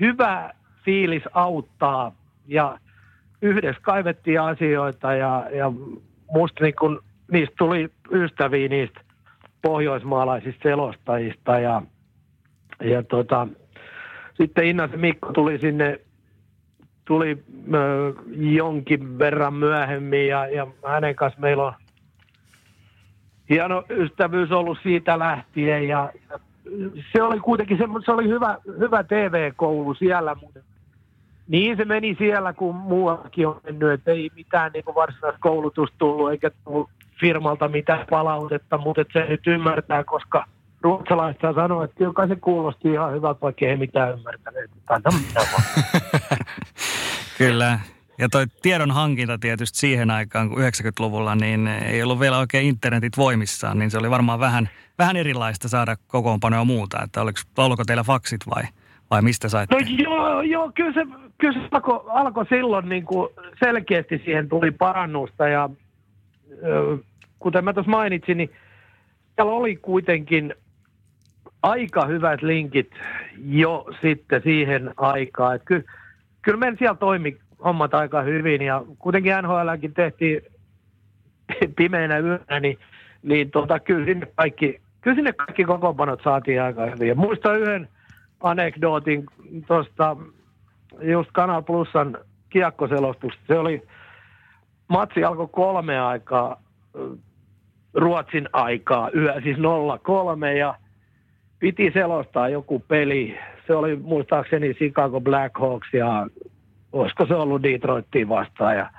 hyvä fiilis auttaa ja yhdessä kaivettiin asioita ja, ja musta niin kun, niistä tuli ystäviä niistä pohjoismaalaisista selostajista ja, ja tota, sitten Inna Mikko tuli sinne tuli ö, jonkin verran myöhemmin ja, ja hänen kanssa meillä on hieno ystävyys ollut siitä lähtien ja, ja se oli kuitenkin se, se oli hyvä, hyvä TV-koulu siellä, mutta niin se meni siellä, kun muuallakin on mennyt, että ei mitään niin varsinaista koulutusta tullut, eikä tullut firmalta mitään palautetta, mutta se nyt ymmärtää, koska ruotsalaiset saa sanoa, että kyllä se kuulosti ihan hyvältä, vaikka ei mitään ymmärtäneet. Kyllä. Ja toi tiedon hankinta tietysti siihen aikaan, kun 90-luvulla, niin ei ollut vielä oikein internetit voimissaan, niin se oli varmaan vähän, vähän erilaista saada kokoonpanoa muuta. Että oliko, oliko teillä faksit vai, vai mistä saitte? No joo, joo kyllä se, kyllä se alkoi alko silloin niin kuin selkeästi siihen tuli parannusta ja kuten mä tuossa mainitsin, niin siellä oli kuitenkin aika hyvät linkit jo sitten siihen aikaan. Että kyllä, kyllä meidän siellä toimi hommat aika hyvin ja kuitenkin NHLkin tehtiin pimeänä yönä, niin, niin tota, kyllä, sinne kaikki, kyllä sinne kaikki kokoonpanot saatiin aika hyvin. Ja muistan yhden anekdootin tuosta just Kanal Plusan kiekkoselostusta. Se oli, matsi alkoi kolme aikaa, Ruotsin aikaa, yö, siis 03 ja piti selostaa joku peli. Se oli muistaakseni Chicago Blackhawks ja olisiko se ollut Detroittiin vastaan. Ja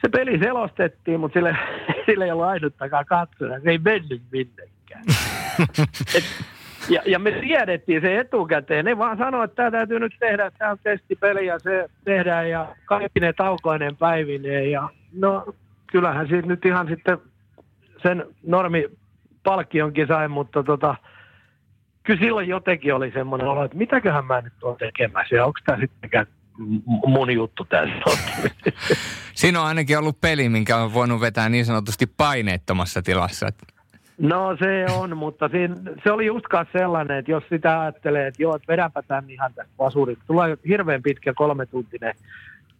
se peli selostettiin, mutta sille, sille ei ollut ainuttakaan katsoja. Se ei mennyt minnekään. Et, ja, ja me tiedettiin se etukäteen. Ne vaan sanoi, että tämä täytyy nyt tehdä, tämä on testipeli ja se tehdään ja kaikki ne taukoinen päivineen. Ja no kyllähän siitä nyt ihan sitten sen normi palkkionkin sai, mutta tota, kyllä silloin jotenkin oli semmoinen olo, että mitäköhän mä nyt tuon tekemässä ja onko tämä sittenkään mun juttu tässä Siinä on ainakin ollut peli, minkä on voinut vetää niin sanotusti paineettomassa tilassa. No se on, mutta siinä, se oli just sellainen, että jos sitä ajattelee, että joo, että vedänpä tämän ihan tästä vasurista. Tulee hirveän pitkä kolmetuntinen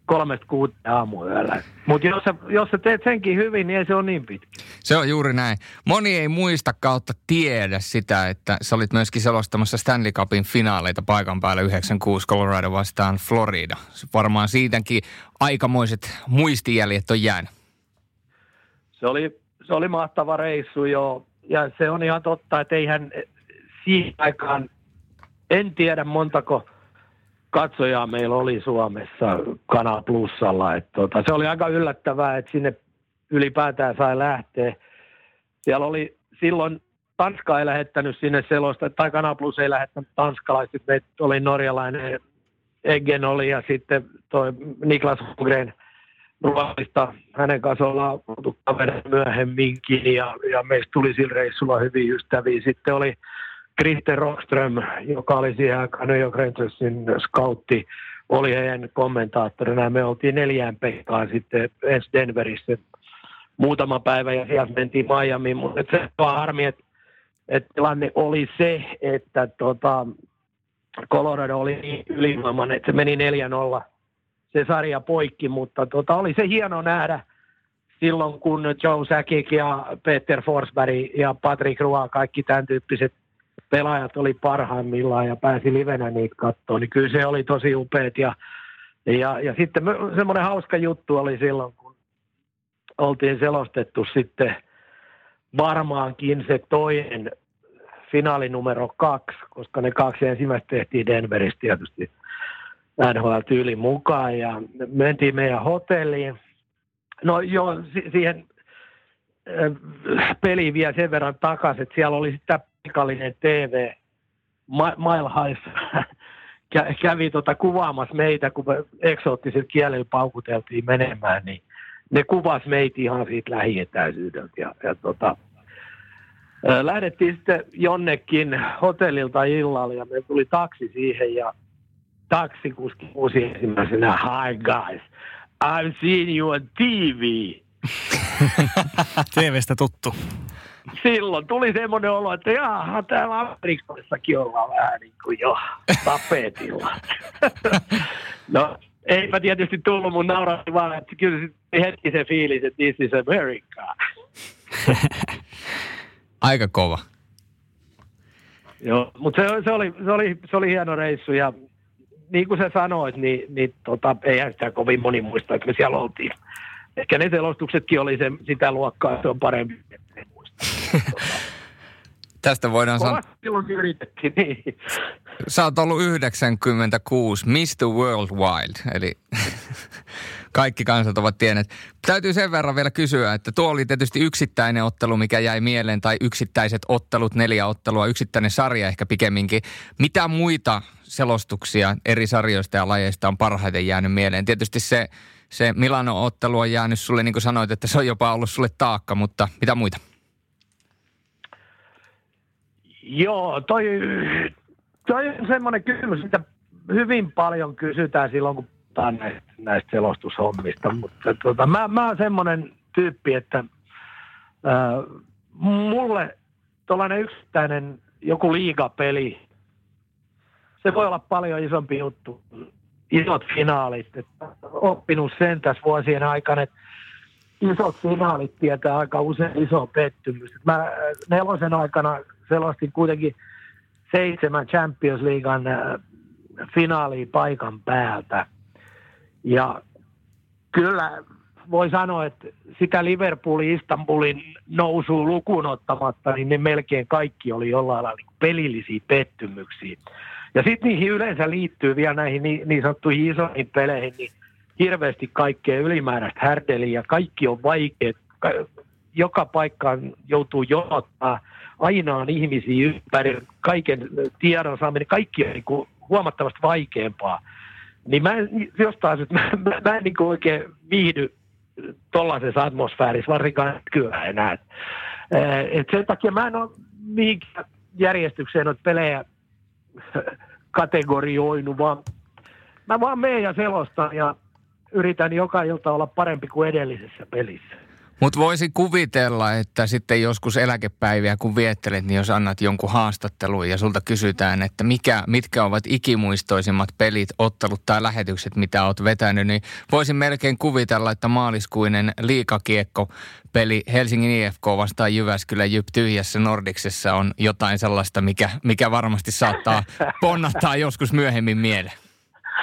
kolmesta kuuteen aamuyöllä. Mutta jos, jos sä teet senkin hyvin, niin ei se ole niin pitkä. Se on juuri näin. Moni ei muista kautta tiedä sitä, että sä olit myöskin selostamassa Stanley Cupin finaaleita paikan päällä 96 Colorado vastaan Florida. Varmaan siitäkin aikamoiset muistijäljet on jäänyt. Se oli, se oli mahtava reissu jo. Ja se on ihan totta, että eihän siihen aikaan, en tiedä montako – katsojaa meillä oli Suomessa Kanal Plusalla. Et tota, se oli aika yllättävää, että sinne ylipäätään sai lähteä. Siellä oli silloin, Tanska ei lähettänyt sinne selosta, tai Kanal Plus ei lähettänyt tanskalaiset, meitä oli norjalainen, Eggen oli ja sitten toi Niklas Holmgren Ruotsista. Hänen kanssa ollaan oltu myöhemminkin ja, ja meistä tuli sillä reissulla hyvin ystäviä. Sitten oli Kristen Rockström, joka oli siihen aikaan New York Rangersin scoutti, oli heidän kommentaattorina. Me oltiin neljään Pekkaan sitten ensi Denverissä muutama päivä ja sieltä mentiin Miamiin, mutta se on harmi, että, että tilanne oli se, että tota, Colorado oli niin ylivoimainen, että se meni 4-0 se sarja poikki, mutta tota, oli se hieno nähdä silloin, kun Joe Sakic ja Peter Forsberg ja Patrick Roy, kaikki tämän tyyppiset pelaajat oli parhaimmillaan ja pääsi livenä niitä katsoa, niin kyllä se oli tosi upeat. Ja, ja, ja sitten semmoinen hauska juttu oli silloin, kun oltiin selostettu sitten varmaankin se toinen finaali numero kaksi, koska ne kaksi ensimmäistä tehtiin Denveristä tietysti NHL-tyylin mukaan ja mentiin meidän hotelliin. No joo, siihen peliin vielä sen verran takaisin, että siellä oli sitä paikallinen TV, Mile High kävi tota kuvaamassa meitä, kun me eksoottisilla kielillä paukuteltiin menemään, niin ne kuvas meitä ihan siitä lähietäisyydeltä. Ja, ja tota, lähdettiin sitten jonnekin hotellilta illalla ja me tuli taksi siihen ja taksikuski uusi ensimmäisenä, hi guys, I've seen you on TV. TVstä tuttu. Silloin tuli semmoinen olo, että jaha, täällä Amerikassakin ollaan vähän niin kuin jo tapetilla. no, eipä tietysti tullut mun nauratti vaan, että kyllä hetki se fiilis, että this is America. Aika kova. Joo, mutta se, se, oli, se, oli, se oli hieno reissu ja niin kuin sä sanoit, niin, niin tota, eihän sitä kovin moni muista, että me siellä oltiin. Ehkä ne selostuksetkin oli se, sitä luokkaa, se on parempi. Tästä voidaan sanoa... silloin yritettiin, niin. Sä oot ollut 96 Mr. Worldwide, eli kaikki kansat ovat tienneet. Täytyy sen verran vielä kysyä, että tuo oli tietysti yksittäinen ottelu, mikä jäi mieleen, tai yksittäiset ottelut, neljä ottelua, yksittäinen sarja ehkä pikemminkin. Mitä muita selostuksia eri sarjoista ja lajeista on parhaiten jäänyt mieleen? Tietysti se, se Milano-ottelu on jäänyt sulle, niin kuin sanoit, että se on jopa ollut sulle taakka, mutta mitä muita? Joo, toi, toi on semmoinen kysymys, mitä hyvin paljon kysytään silloin, kun puhutaan näistä, näistä selostushommista. Mutta tota, mä, mä oon semmoinen tyyppi, että ää, mulle tuollainen yksittäinen joku liigapeli, se voi olla paljon isompi juttu. Isot finaalit. Että oppinut sen tässä vuosien aikana, että isot finaalit tietää aika usein iso pettymys. Mä nelosen aikana selostin kuitenkin seitsemän Champions Leaguean finaalia paikan päältä. Ja kyllä voi sanoa, että sitä Liverpoolin, Istanbulin nousua lukuun ottamatta, niin ne melkein kaikki oli jollain lailla niin pelillisiä pettymyksiä. Ja sitten niihin yleensä liittyy vielä näihin niin, niin sanottuihin isoihin peleihin, niin hirveästi kaikkea ylimääräistä härdeliä, kaikki on vaikeat, joka paikkaan joutuu jonottaa, aina on ihmisiä ympäri, kaiken tiedon saaminen, kaikki on niin huomattavasti vaikeampaa. Niin mä en, jostain syystä, mä, mä, mä en niin kuin oikein viihdy tuollaisessa atmosfäärissä, varsinkaan kyllä enää. Et sen takia mä en ole mihinkään järjestykseen noita pelejä kategorioinut, vaan mä vaan menen ja selostan ja yritän joka ilta olla parempi kuin edellisessä pelissä. Mutta voisi kuvitella, että sitten joskus eläkepäiviä kun viettelet, niin jos annat jonkun haastattelun ja sulta kysytään, että mikä, mitkä ovat ikimuistoisimmat pelit, ottelut tai lähetykset, mitä olet vetänyt, niin voisin melkein kuvitella, että maaliskuinen liikakiekko peli Helsingin IFK vastaan Jyväskylän Jyp tyhjässä Nordiksessa on jotain sellaista, mikä, mikä varmasti saattaa ponnattaa joskus myöhemmin mieleen.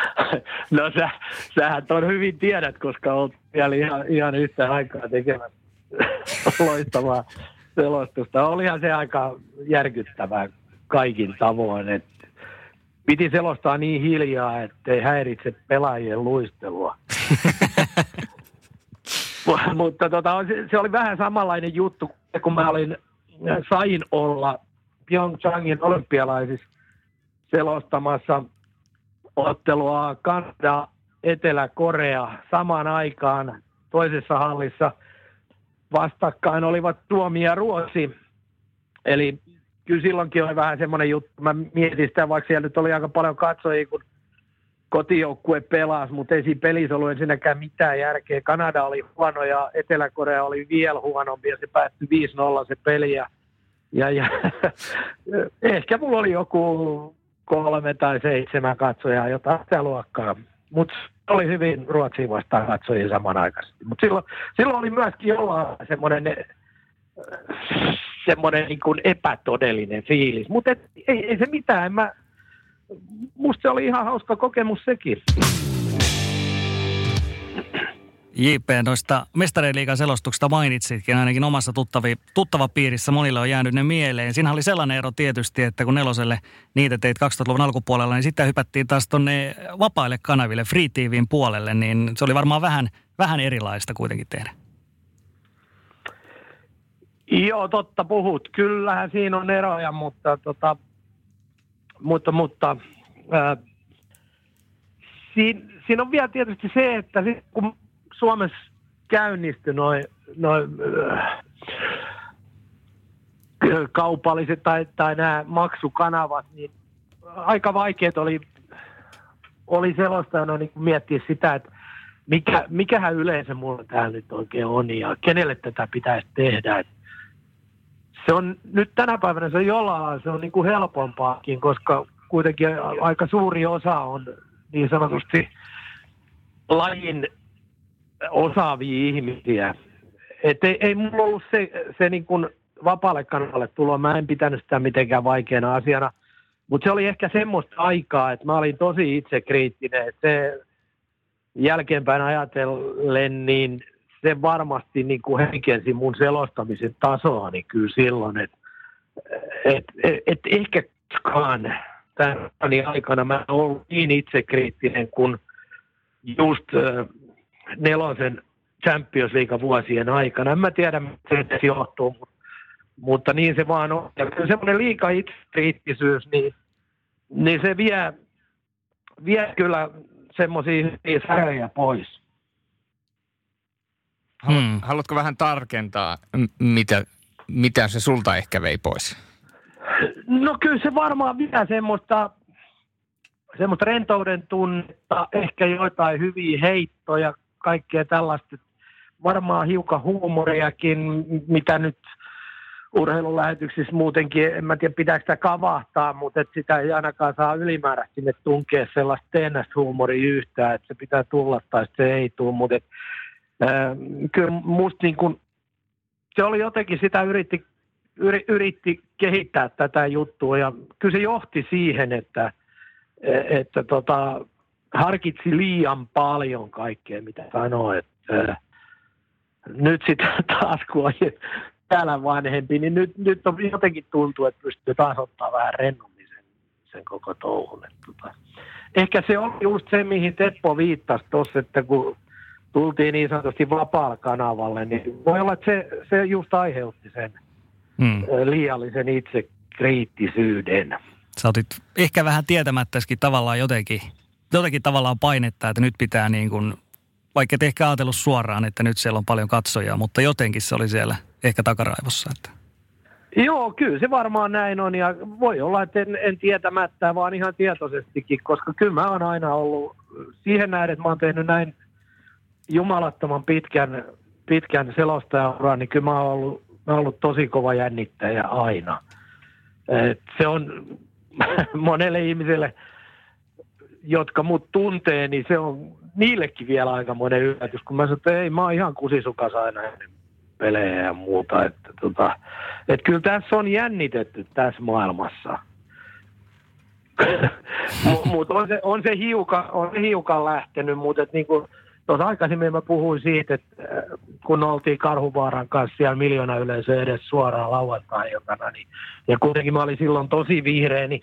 No sä, sähän on hyvin tiedät, koska olet vielä ihan, ihan yhtä aikaa tekemässä loistavaa selostusta. Olihan se aika järkyttävää kaikin tavoin, että piti selostaa niin hiljaa, ettei häiritse pelaajien luistelua. Mutta tota, se oli vähän samanlainen juttu, kun mä olin, sain olla Pyeongchangin olympialaisissa selostamassa ottelua Kanada, Etelä-Korea samaan aikaan toisessa hallissa vastakkain olivat Suomi ja Ruotsi. Eli kyllä silloinkin oli vähän semmoinen juttu. Mä mietin sitä, vaikka siellä nyt oli aika paljon katsojia, kun kotijoukkue pelasi, mutta ei siinä pelissä ollut ensinnäkään mitään järkeä. Kanada oli huono ja Etelä-Korea oli vielä huonompi ja se päättyi 5-0 se peli. Ja, ja, ja ehkä mulla oli joku kolme tai seitsemän katsojaa, jotain sitä luokkaa. Mutta oli hyvin Ruotsiin vastaan katsojia samanaikaisesti. Mutta silloin, silloin oli myöskin jollain semmoinen semmoinen niin kuin epätodellinen fiilis. Mutta ei, ei, se mitään. Mä, musta se oli ihan hauska kokemus sekin. JP, noista mestariliikan selostuksista mainitsitkin, ainakin omassa tuttavi, tuttava piirissä monille on jäänyt ne mieleen. Siinä oli sellainen ero tietysti, että kun neloselle niitä teit 2000-luvun alkupuolella, niin sitten hypättiin taas tuonne vapaille kanaville, Free TVin puolelle, niin se oli varmaan vähän, vähän erilaista kuitenkin tehdä. Joo, totta puhut. Kyllähän siinä on eroja, mutta, tota, mutta, mutta ää, siinä, siinä on vielä tietysti se, että kun Suomessa käynnistyi noin noi, äh, kaupalliset tai, tai nämä maksukanavat, niin aika vaikeet oli, oli selostajana niin miettiä sitä, että mikä, mikähän yleensä mulla täällä nyt oikein on ja kenelle tätä pitäisi tehdä. Et se on nyt tänä päivänä se jollain se on niin kuin helpompaakin, koska kuitenkin aika suuri osa on niin sanotusti lajin osaavia ihmisiä. Et ei, ei mulla ollut se, se niin kuin vapaalle kanavalle tuloa, mä en pitänyt sitä mitenkään vaikeana asiana, mutta se oli ehkä semmoista aikaa, että mä olin tosi itsekriittinen, että se jälkeenpäin ajatellen, niin se varmasti niin kuin heikensi mun selostamisen tasoa, niin kyllä silloin, että et, et, et ehkä koskaan tämän aikana mä olen ollut niin itsekriittinen kuin just nelosen Champions League vuosien aikana. En mä tiedä, mistä se johtuu, mutta, niin se vaan on. Ja kyllä semmoinen liika itsekriittisyys, niin, niin se vie, vie kyllä semmoisia särejä pois. Hmm. Haluatko vähän tarkentaa, mitä, mitä se sulta ehkä vei pois? No kyllä se varmaan vielä semmoista, semmoista rentouden tunnetta, ehkä joitain hyviä heittoja, kaikkea tällaista. Varmaan hiukan huumoriakin, mitä nyt urheilulähetyksissä muutenkin, en mä tiedä pitääkö sitä kavahtaa, mutta et sitä ei ainakaan saa ylimääräisesti sinne tunkea sellaista teennäistä huumoria yhtään, että se pitää tulla tai se ei tule, mutta et, äh, kyllä musta niin kun, se oli jotenkin sitä yritti yri, yritti kehittää tätä juttua ja kyllä se johti siihen, että, että tota, harkitsi liian paljon kaikkea, mitä sanoi. Että, nyt sitten taas, kun on täällä vanhempi, niin nyt, nyt on jotenkin tuntuu, että pystyy taas ottaa vähän rennommin sen, sen koko touhun. Että, tota, ehkä se on just se, mihin Teppo viittasi tuossa, että kun tultiin niin sanotusti vapaalla kanavalle, niin voi olla, että se, se just aiheutti sen – mm. liiallisen itsekriittisyyden. Sä otit ehkä vähän tietämättäskin tavallaan jotenkin, jotenkin tavallaan painetta, että nyt pitää niin kuin, vaikka et ehkä ajatellut suoraan, että nyt siellä on paljon katsojia, mutta jotenkin se oli siellä ehkä takaraivossa. Että. Joo, kyllä se varmaan näin on ja voi olla, että en, en tietämättä, vaan ihan tietoisestikin, koska kyllä mä oon aina ollut siihen nähden, että mä oon tehnyt näin jumalattoman pitkän, pitkän selostajauran, niin kyllä mä oon ollut mä ollut tosi kova jännittäjä aina. Et se on monelle ihmiselle, jotka mut tuntee, niin se on niillekin vielä aika monen yllätys, kun mä sanoin, että ei, mä oon ihan kusisukas aina ennen pelejä ja muuta. Että, tota, et kyllä tässä on jännitetty tässä maailmassa. mutta on se, on, se hiukan, on hiukan lähtenyt, mutta niin kuin, Tuossa aikaisemmin mä puhuin siitä, että äh, kun oltiin Karhuvaaran kanssa siellä miljoona yleisö edes suoraan lauantai-iltana, niin, ja kuitenkin mä olin silloin tosi vihreä, niin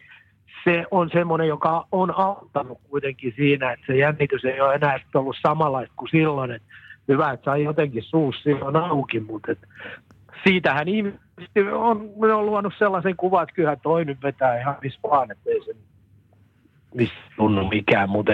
se on semmoinen, joka on auttanut kuitenkin siinä, että se jännitys ei ole enää ollut samanlaista kuin silloin, että hyvä, että sai jotenkin suus silloin auki, mutta et siitähän ihmiset on, on luonut sellaisen kuvan, että kyllähän toi nyt vetää ihan missä vaan, että ei se missä tunnu mikään, mutta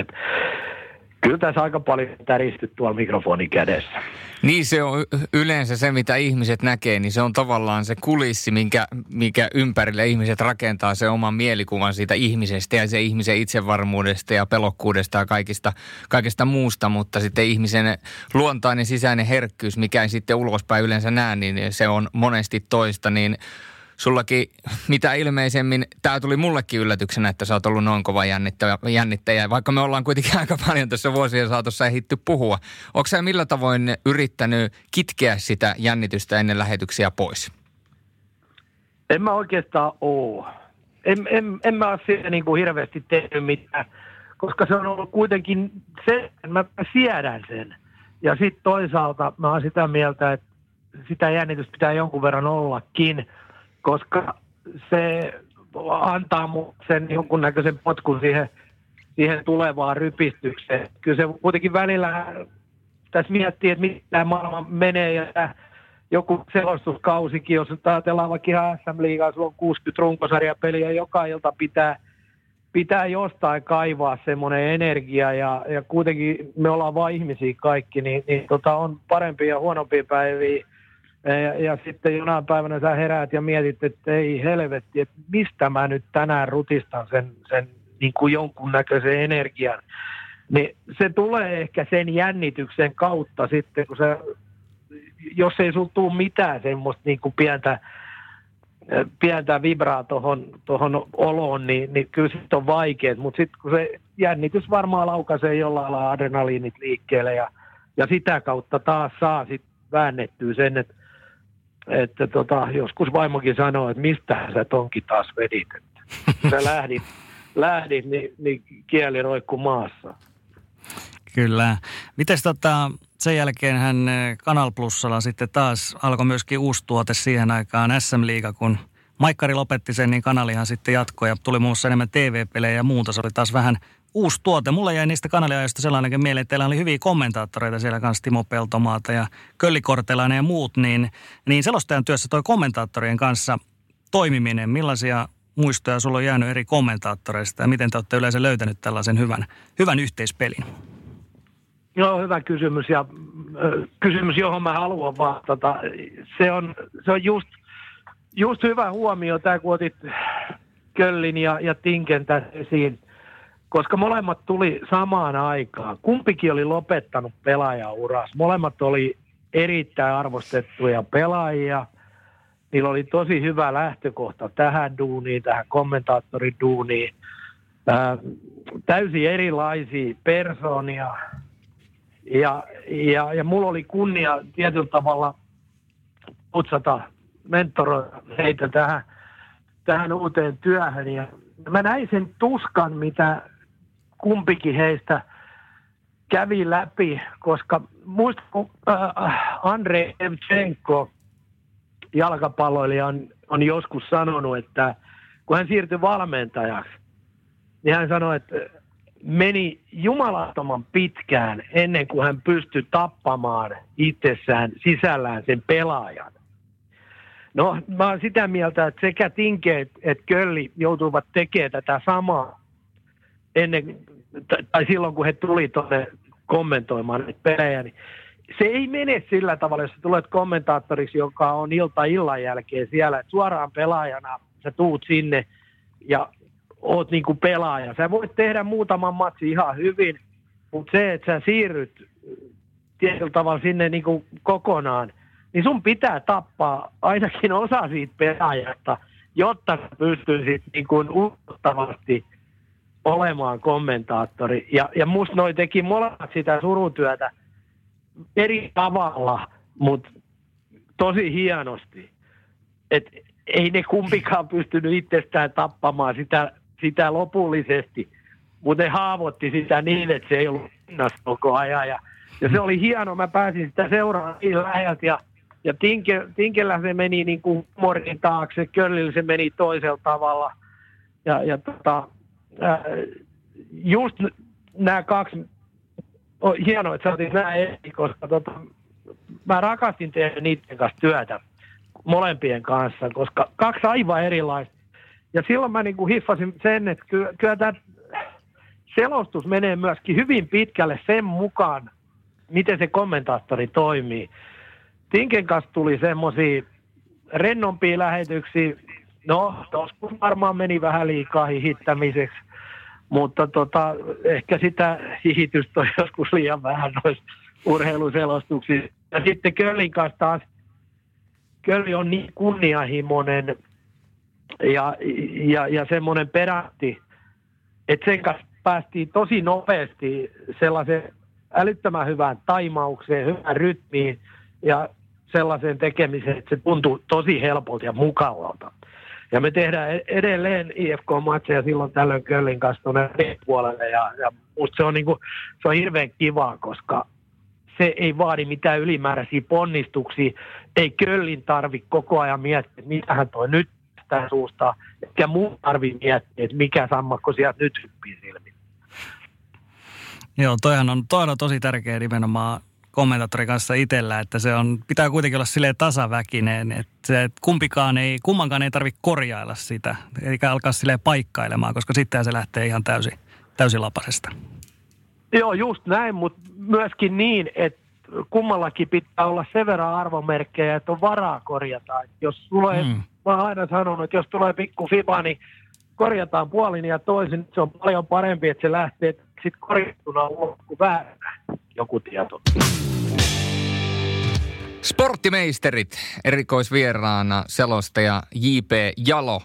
Kyllä tässä aika paljon täristy tuolla mikrofonin kädessä. Niin se on yleensä se, mitä ihmiset näkee, niin se on tavallaan se kulissi, minkä, mikä ympärille ihmiset rakentaa se oman mielikuvan siitä ihmisestä ja se ihmisen itsevarmuudesta ja pelokkuudesta ja kaikista, kaikista muusta, mutta sitten ihmisen luontainen sisäinen herkkyys, mikä ei sitten ulospäin yleensä näe, niin se on monesti toista, niin sullakin mitä ilmeisemmin, tämä tuli mullekin yllätyksenä, että sä oot ollut noin kova jännittäjä, vaikka me ollaan kuitenkin aika paljon tässä vuosien saatossa ehitty puhua. Onko sä millä tavoin yrittänyt kitkeä sitä jännitystä ennen lähetyksiä pois? En mä oikeastaan oo. En, en, en mä ole siinä niin kuin hirveästi tehnyt mitään, koska se on ollut kuitenkin se, että mä siedän sen. Ja sitten toisaalta mä oon sitä mieltä, että sitä jännitystä pitää jonkun verran ollakin – koska se antaa sen jonkunnäköisen potkun siihen, siihen tulevaan rypistykseen. Kyllä se kuitenkin välillä tässä miettii, että mitä tämä maailma menee ja joku selostuskausikin, jos ajatellaan vaikka ihan SM Liigaa, sulla on 60 runkosarjapeliä, joka ilta pitää, pitää jostain kaivaa semmoinen energia ja, ja kuitenkin me ollaan vain ihmisiä kaikki, niin, niin tota, on parempia ja huonompia päiviä. Ja, ja sitten jonain päivänä sä heräät ja mietit, että ei helvetti, että mistä mä nyt tänään rutistan sen, sen niin kuin jonkunnäköisen energian. Niin se tulee ehkä sen jännityksen kautta sitten, kun se, jos ei sulla tule mitään semmoista niin kuin pientä pientä vibraa tuohon tohon oloon, niin, niin kyllä sitten on vaikeet. Mutta sitten kun se jännitys varmaan laukaisee jollain lailla adrenaliinit liikkeelle ja, ja sitä kautta taas saa sitten väännettyä sen, että että tota, joskus vaimokin sanoo, että mistä sä tonkin taas vedit. Että sä lähdit, lähdit niin, niin kieli roikku maassa. Kyllä. Mites tota, sen jälkeen hän eh, Kanal Plusalla sitten taas alkoi myöskin uusi tuote siihen aikaan SM-liiga, kun Maikkari lopetti sen, niin kanalihan sitten jatkoi ja tuli muun muassa enemmän TV-pelejä ja muuta. Se oli taas vähän uusi tuote. Mulla jäi niistä kanaliajoista sellainenkin mieleen, että teillä oli hyviä kommentaattoreita siellä kanssa, Timo Peltomaata ja Köllikortelainen ja muut, niin, niin selostajan työssä toi kommentaattorien kanssa toimiminen, millaisia muistoja sulla on jäänyt eri kommentaattoreista ja miten te olette yleensä löytänyt tällaisen hyvän, hyvän yhteispelin? Joo, hyvä kysymys ja kysymys, johon mä haluan vastata. Se on, se on just, just hyvä huomio, tämä kun otit Köllin ja, ja Tinken tässä esiin, koska molemmat tuli samaan aikaan. Kumpikin oli lopettanut pelaajauras. Molemmat oli erittäin arvostettuja pelaajia. Niillä oli tosi hyvä lähtökohta tähän duuniin, tähän kommentaattoriduuniin. Äh, täysin erilaisia persoonia ja, ja, ja mulla oli kunnia tietyllä tavalla kutsata, mentoroida heitä tähän, tähän uuteen työhön. Ja mä näin sen tuskan, mitä kumpikin heistä kävi läpi, koska muista kun äh, Andrei Evchenko, jalkapalloilija, on, on joskus sanonut, että kun hän siirtyi valmentajaksi, niin hän sanoi, että meni jumalattoman pitkään ennen kuin hän pystyi tappamaan itsessään sisällään sen pelaajan. No, mä oon sitä mieltä, että sekä Tinke että Kölli joutuivat tekemään tätä samaa ennen, tai silloin kun he tuli tuonne kommentoimaan näitä pelejä, niin se ei mene sillä tavalla, jos tulet kommentaattoriksi, joka on ilta illan jälkeen siellä, että suoraan pelaajana sä tuut sinne ja oot niinku pelaaja. Sä voit tehdä muutaman matsin ihan hyvin, mutta se, että sä siirryt tietyllä tavalla sinne niinku kokonaan, niin sun pitää tappaa ainakin osa siitä pelaajasta, jotta sä pystyisit niinku uskottavasti olemaan kommentaattori. Ja, ja musta noi teki molemmat sitä surutyötä eri tavalla, mutta tosi hienosti. Et ei ne kumpikaan pystynyt itsestään tappamaan sitä sitä lopullisesti, mutta ne haavoitti sitä niin, että se ei ollut hinnassa koko ajan. Ja, ja se oli hieno, mä pääsin sitä seuraamaan niin läheltä ja, ja Tinke, Tinkellä se meni niin kuin humorin taakse, Köllillä se meni toisella tavalla. Ja, ja tota, just nämä kaksi, on hienoa, että otit nämä eri, koska tota, mä rakastin tehdä niiden kanssa työtä molempien kanssa, koska kaksi aivan erilaista ja silloin mä niin kuin hiffasin sen, että kyllä, kyllä tämä selostus menee myöskin hyvin pitkälle sen mukaan, miten se kommentaattori toimii. Tinken kanssa tuli semmoisia rennompia lähetyksiä. No, joskus varmaan meni vähän liikaa hihittämiseksi, mutta tota, ehkä sitä hihitystä on joskus liian vähän noissa urheiluselostuksissa. Ja sitten Köllin kanssa taas, Kölli on niin kunnianhimoinen ja, ja, ja semmoinen perätti, että sen kanssa päästiin tosi nopeasti sellaisen älyttömän hyvään taimaukseen, hyvään rytmiin ja sellaiseen tekemiseen, että se tuntuu tosi helpolta ja mukavalta. Ja me tehdään e-, edelleen IFK-matseja silloin tällöin Köllin kanssa tuonne puolelle ja, ja musta se on, niinku, se on hirveän kivaa, koska se ei vaadi mitään ylimääräisiä ponnistuksia. Ei Köllin tarvi koko ajan miettiä, että mitähän toi nyt päästään suusta, ja muu tarvii miettiä, että mikä sammakko sieltä nyt hyppii silmiin. Joo, toihan on, toihan on tosi tärkeä nimenomaan kommentaattorin kanssa itsellä, että se on, pitää kuitenkin olla silleen tasaväkinen, että, se, että kumpikaan ei, kummankaan ei tarvitse korjailla sitä, eikä alkaa silleen paikkailemaan, koska sitten se lähtee ihan täysin, täysin lapasesta. Joo, just näin, mutta myöskin niin, että kummallakin pitää olla sen verran arvomerkkejä, että on varaa korjata. Et jos tulee, mm. mä oon aina sanonut, että jos tulee pikku fiba, niin korjataan puolin ja toisin. Se on paljon parempi, että se lähtee sitten korjattuna kuin vääränä joku tieto. Sporttimeisterit erikoisvieraana selostaja J.P. Jalo.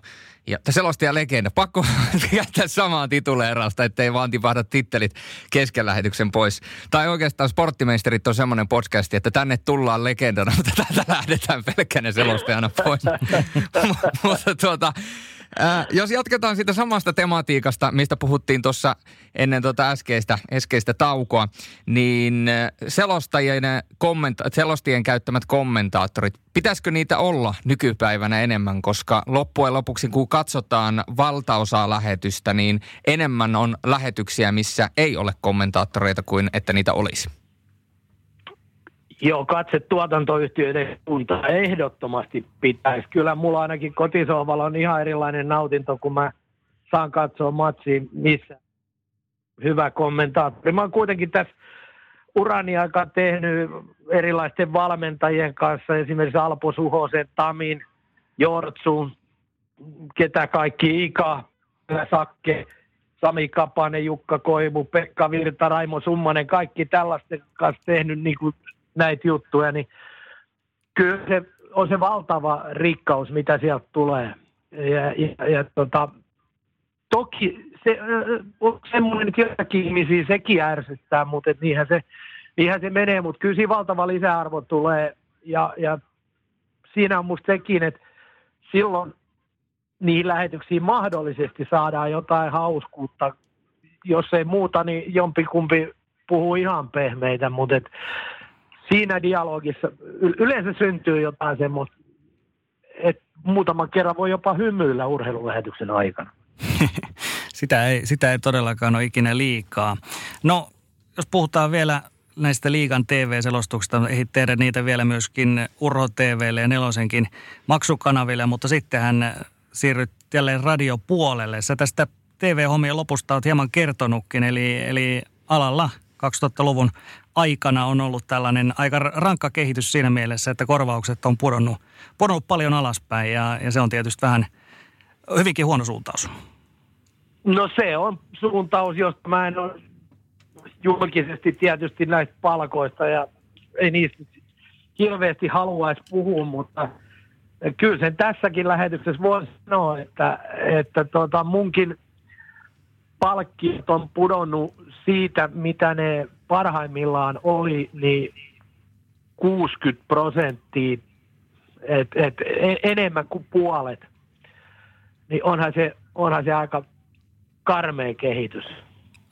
Ja selostaja legenda. Pakko jättää samaa tituleerausta, ettei vaan tipahda tittelit kesken lähetyksen pois. Tai oikeastaan Sporttimeisterit on semmoinen podcast, että tänne tullaan legendana, mutta täältä lähdetään pelkkänä selostajana pois. mutta tuota, Äh, jos jatketaan siitä samasta tematiikasta, mistä puhuttiin tuossa ennen tuota äskeistä, äskeistä taukoa, niin selostajien, kommenta- selostajien käyttämät kommentaattorit, pitäisikö niitä olla nykypäivänä enemmän, koska loppujen lopuksi kun katsotaan valtaosaa lähetystä, niin enemmän on lähetyksiä, missä ei ole kommentaattoreita kuin että niitä olisi. Joo, katse tuotantoyhtiöiden suuntaan ehdottomasti pitäisi. Kyllä mulla ainakin kotisohvalla on ihan erilainen nautinto, kun mä saan katsoa matsia missä hyvä kommentaattori. Mä oon kuitenkin tässä urani aika tehnyt erilaisten valmentajien kanssa, esimerkiksi Alpo Suhosen, Tamin, Jortsun, ketä kaikki, Ika, Sakke, Sami Kapanen, Jukka Koivu, Pekka Virta, Raimo Summanen, kaikki tällaisten kanssa tehnyt niin kuin näitä juttuja, niin kyllä se on se valtava rikkaus, mitä sieltä tulee. Ja, ja, ja tota, toki se on semmoinen, jotakin ihmisiä sekin ärsyttää, mutta et niinhän, se, niinhän se menee, mutta kyllä siinä valtava lisäarvo tulee ja, ja siinä on musta sekin, että silloin niihin lähetyksiin mahdollisesti saadaan jotain hauskuutta. Jos ei muuta, niin jompikumpi puhuu ihan pehmeitä, mutta et siinä dialogissa yleensä syntyy jotain semmoista, että muutaman kerran voi jopa hymyillä urheilulähetyksen aikana. sitä, ei, sitä ei todellakaan ole ikinä liikaa. No, jos puhutaan vielä näistä liigan TV-selostuksista, ei tehdä niitä vielä myöskin Urho TVlle ja Nelosenkin maksukanaville, mutta sittenhän siirryt jälleen radiopuolelle. Sä tästä TV-hommien lopusta olet hieman kertonutkin, eli, eli alalla 2000-luvun aikana on ollut tällainen aika rankka kehitys siinä mielessä, että korvaukset on pudonnut, pudonnut paljon alaspäin ja, ja se on tietysti vähän hyvinkin huono suuntaus. No se on suuntaus, josta mä en ole julkisesti tietysti näistä palkoista ja ei niistä hirveästi haluaisi puhua, mutta kyllä sen tässäkin lähetyksessä voi sanoa, että, että tota munkin palkkiot on pudonnut siitä, mitä ne parhaimmillaan oli, niin 60 prosenttia, et, et, enemmän kuin puolet, niin onhan se, onhan se aika karmea kehitys.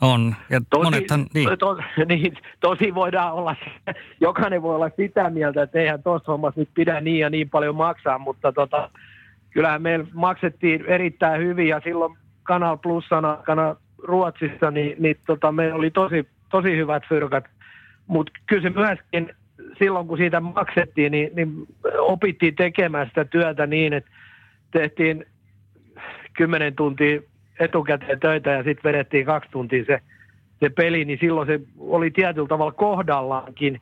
On, ja tosi, monethan, niin. To, niin. Tosi voidaan olla, jokainen voi olla sitä mieltä, että eihän tuossa hommassa nyt pidä niin ja niin paljon maksaa, mutta tota, kyllähän meillä maksettiin erittäin hyvin ja silloin Kanal Plusan aikana Ruotsissa, niin, niin tota, meillä oli tosi tosi hyvät fyrkat. Mutta kyllä se myöskin silloin, kun siitä maksettiin, niin, niin opittiin tekemään sitä työtä niin, että tehtiin kymmenen tuntia etukäteen töitä ja sitten vedettiin kaksi tuntia se, se peli, niin silloin se oli tietyllä tavalla kohdallaankin.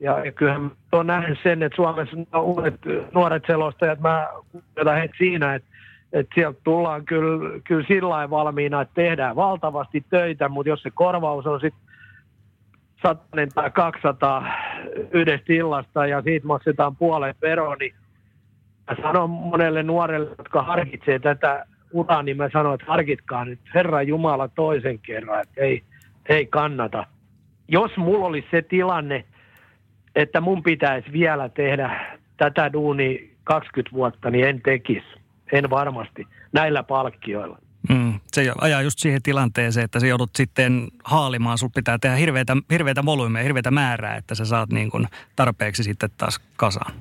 Ja, ja kyllähän olen nähnyt sen, että Suomessa uudet nuoret selostajat, mä kuuletan heitä siinä, että, että sieltä tullaan kyllä, kyllä sillä valmiina, että tehdään valtavasti töitä, mutta jos se korvaus on sitten satanen tai 200 yhdestä illasta ja siitä maksetaan puolet veroa, niin mä sanon monelle nuorelle, jotka harkitsee tätä uraa, niin mä sanon, että harkitkaa nyt Herra Jumala toisen kerran, että ei, ei kannata. Jos mulla olisi se tilanne, että mun pitäisi vielä tehdä tätä duuni 20 vuotta, niin en tekisi. En varmasti näillä palkkioilla. Mm, se ajaa just siihen tilanteeseen, että sä joudut sitten haalimaan, sun pitää tehdä hirveitä, hirveitä volyymeja, hirveitä määrää, että sä saat niin kuin tarpeeksi sitten taas kasaan.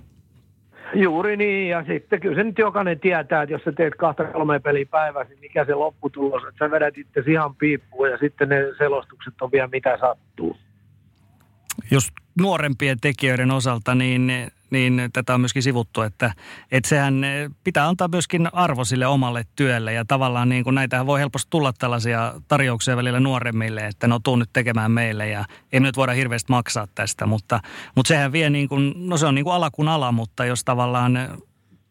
Juuri niin, ja sitten kyllä se nyt jokainen tietää, että jos sä teet kahta kolme peliä päivässä, niin mikä se lopputulos, että sä vedät itse ihan piippuun ja sitten ne selostukset on vielä mitä sattuu. just nuorempien tekijöiden osalta, niin, niin tätä on myöskin sivuttu, että, että sehän pitää antaa myöskin arvo sille omalle työlle ja tavallaan niin kuin näitähän voi helposti tulla tällaisia tarjouksia välillä nuoremmille, että no tuu nyt tekemään meille ja ei nyt voida hirveästi maksaa tästä, mutta, mutta sehän vie niin kuin, no se on niin kuin ala kuin ala, mutta jos tavallaan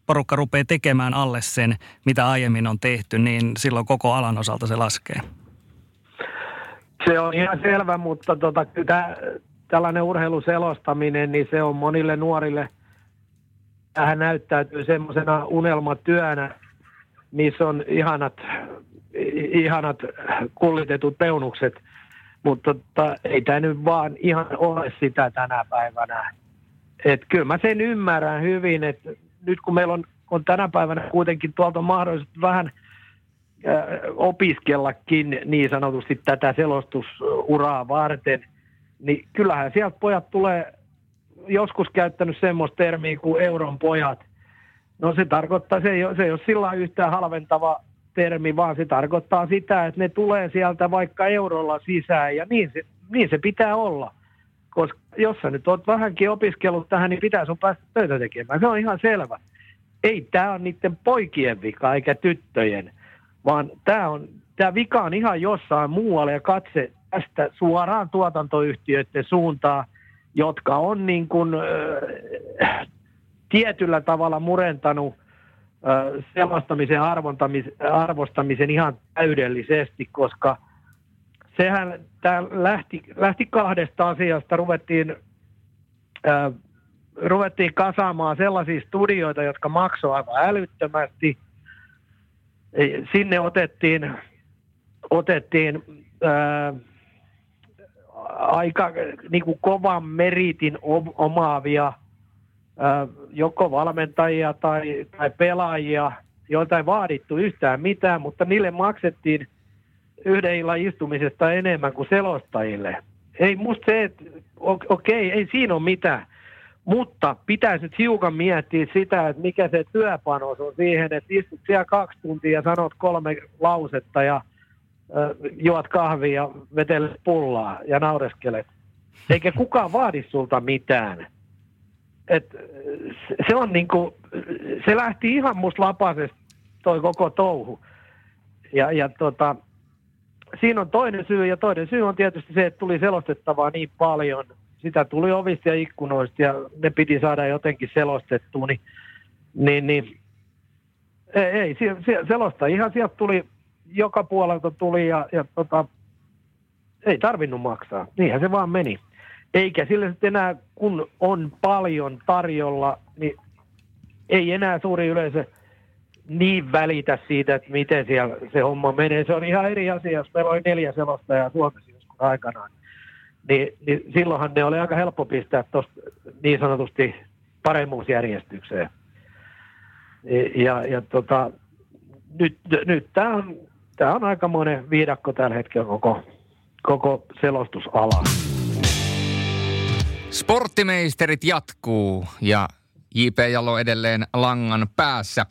porukka rupeaa tekemään alle sen, mitä aiemmin on tehty, niin silloin koko alan osalta se laskee. Se on ihan selvä, mutta tota, tällainen urheiluselostaminen, niin se on monille nuorille, tähän näyttäytyy semmoisena unelmatyönä, missä on ihanat, ihanat kullitetut peunukset, mutta tota, ei tämä nyt vaan ihan ole sitä tänä päivänä. Et kyllä mä sen ymmärrän hyvin, että nyt kun meillä on, on tänä päivänä kuitenkin tuolta mahdollisuus vähän äh, opiskellakin niin sanotusti tätä selostusuraa varten, niin kyllähän sieltä pojat tulee joskus käyttänyt semmoista termiä kuin euron pojat. No se tarkoittaa, se ei ole, se ei ole sillä yhtään halventava termi, vaan se tarkoittaa sitä, että ne tulee sieltä vaikka eurolla sisään ja niin se, niin se pitää olla koska jos sä nyt oot vähänkin opiskellut tähän, niin pitää sun päästä töitä tekemään. Se on ihan selvä. Ei tämä on niiden poikien vika eikä tyttöjen, vaan tämä on, tää vika on ihan jossain muualla ja katse tästä suoraan tuotantoyhtiöiden suuntaan, jotka on niin kuin, äh, tietyllä tavalla murentanut äh, selostamisen arvostamisen ihan täydellisesti, koska – sehän tämä lähti, lähti kahdesta asiasta. Ruvettiin, äh, ruvettiin kasaamaan sellaisia studioita, jotka maksoivat aivan älyttömästi. Sinne otettiin, otettiin äh, aika niin kuin kovan meritin omaavia joko valmentajia tai, tai pelaajia, joilta ei vaadittu yhtään mitään, mutta niille maksettiin – yhden illan istumisesta enemmän kuin selostajille. Ei musta se, että okei, okay, ei siinä ole mitään. Mutta pitäisi nyt hiukan miettiä sitä, että mikä se työpanos on siihen, että istut siellä kaksi tuntia ja sanot kolme lausetta ja juot kahvia ja vetelet pullaa ja naureskelet. Eikä kukaan vaadi sulta mitään. Et se on niinku, se lähti ihan musta lapasesta toi koko touhu. Ja, ja tota, siinä on toinen syy, ja toinen syy on tietysti se, että tuli selostettavaa niin paljon. Sitä tuli ovista ja ikkunoista, ja ne piti saada jotenkin selostettua, niin, niin, niin ei, ei selosta ihan sieltä tuli, joka puolelta tuli, ja, ja tota, ei tarvinnut maksaa. Niinhän se vaan meni. Eikä sille sitten enää, kun on paljon tarjolla, niin ei enää suuri yleisö – niin välitä siitä, että miten siellä se homma menee. Se on ihan eri asia, jos meillä oli neljä selostajaa Suomessa joskus aikanaan. Niin, niin silloinhan ne oli aika helppo pistää tuosta niin sanotusti paremmuusjärjestykseen. Ja, ja tota, nyt, nyt tämä on, tää on aika monen viidakko tällä hetkellä koko, koko selostusala. Sporttimeisterit jatkuu ja J.P. Jalo edelleen langan päässä.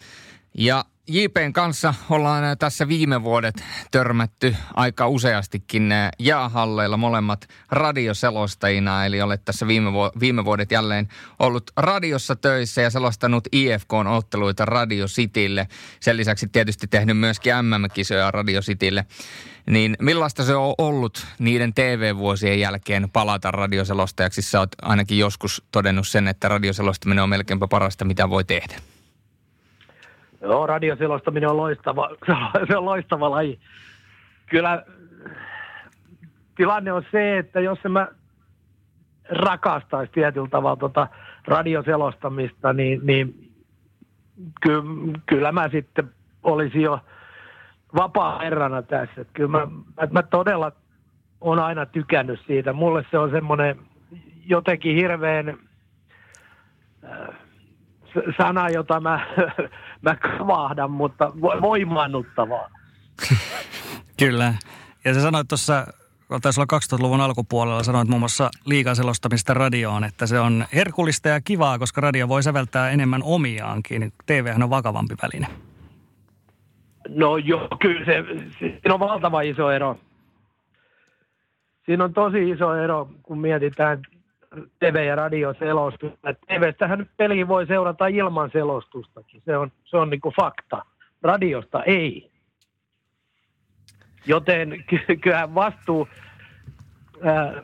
Ja JPn kanssa ollaan tässä viime vuodet törmätty aika useastikin jäähalleilla molemmat radioselostajina, eli olet tässä viime, vu- viime vuodet jälleen ollut radiossa töissä ja selostanut IFKn otteluita Radio Citylle. Sen lisäksi tietysti tehnyt myöskin MM-kisoja Radio Citylle. Niin millaista se on ollut niiden TV-vuosien jälkeen palata radioselostajaksi? Sä oot ainakin joskus todennut sen, että radioselostaminen on melkeinpä parasta, mitä voi tehdä. Joo, radioselostaminen on loistava, se on loistava laji. Kyllä tilanne on se, että jos mä rakastaisi tietyllä tavalla tota radioselostamista, niin, niin ky, kyllä mä sitten olisin jo vapaa herrana tässä. Että kyllä mä, mä, mä todella on aina tykännyt siitä. Mulle se on semmoinen jotenkin hirveän äh, sana, jota mä, mä kavahdan, mutta voimaannuttavaa. Kyllä. Ja sä sanoit tuossa, taisi olla 2000-luvun alkupuolella, sanoit muun muassa liikan selostamista radioon, että se on herkullista ja kivaa, koska radio voi säveltää enemmän omiaankin. TV on vakavampi väline. No joo, kyllä se, siinä on valtava iso ero. Siinä on tosi iso ero, kun mietitään TV- ja radioselostusta. TVstähän nyt peli voi seurata ilman selostustakin. Se on, se on niin kuin fakta. Radiosta ei. Joten ky- kyllähän vastuu ää,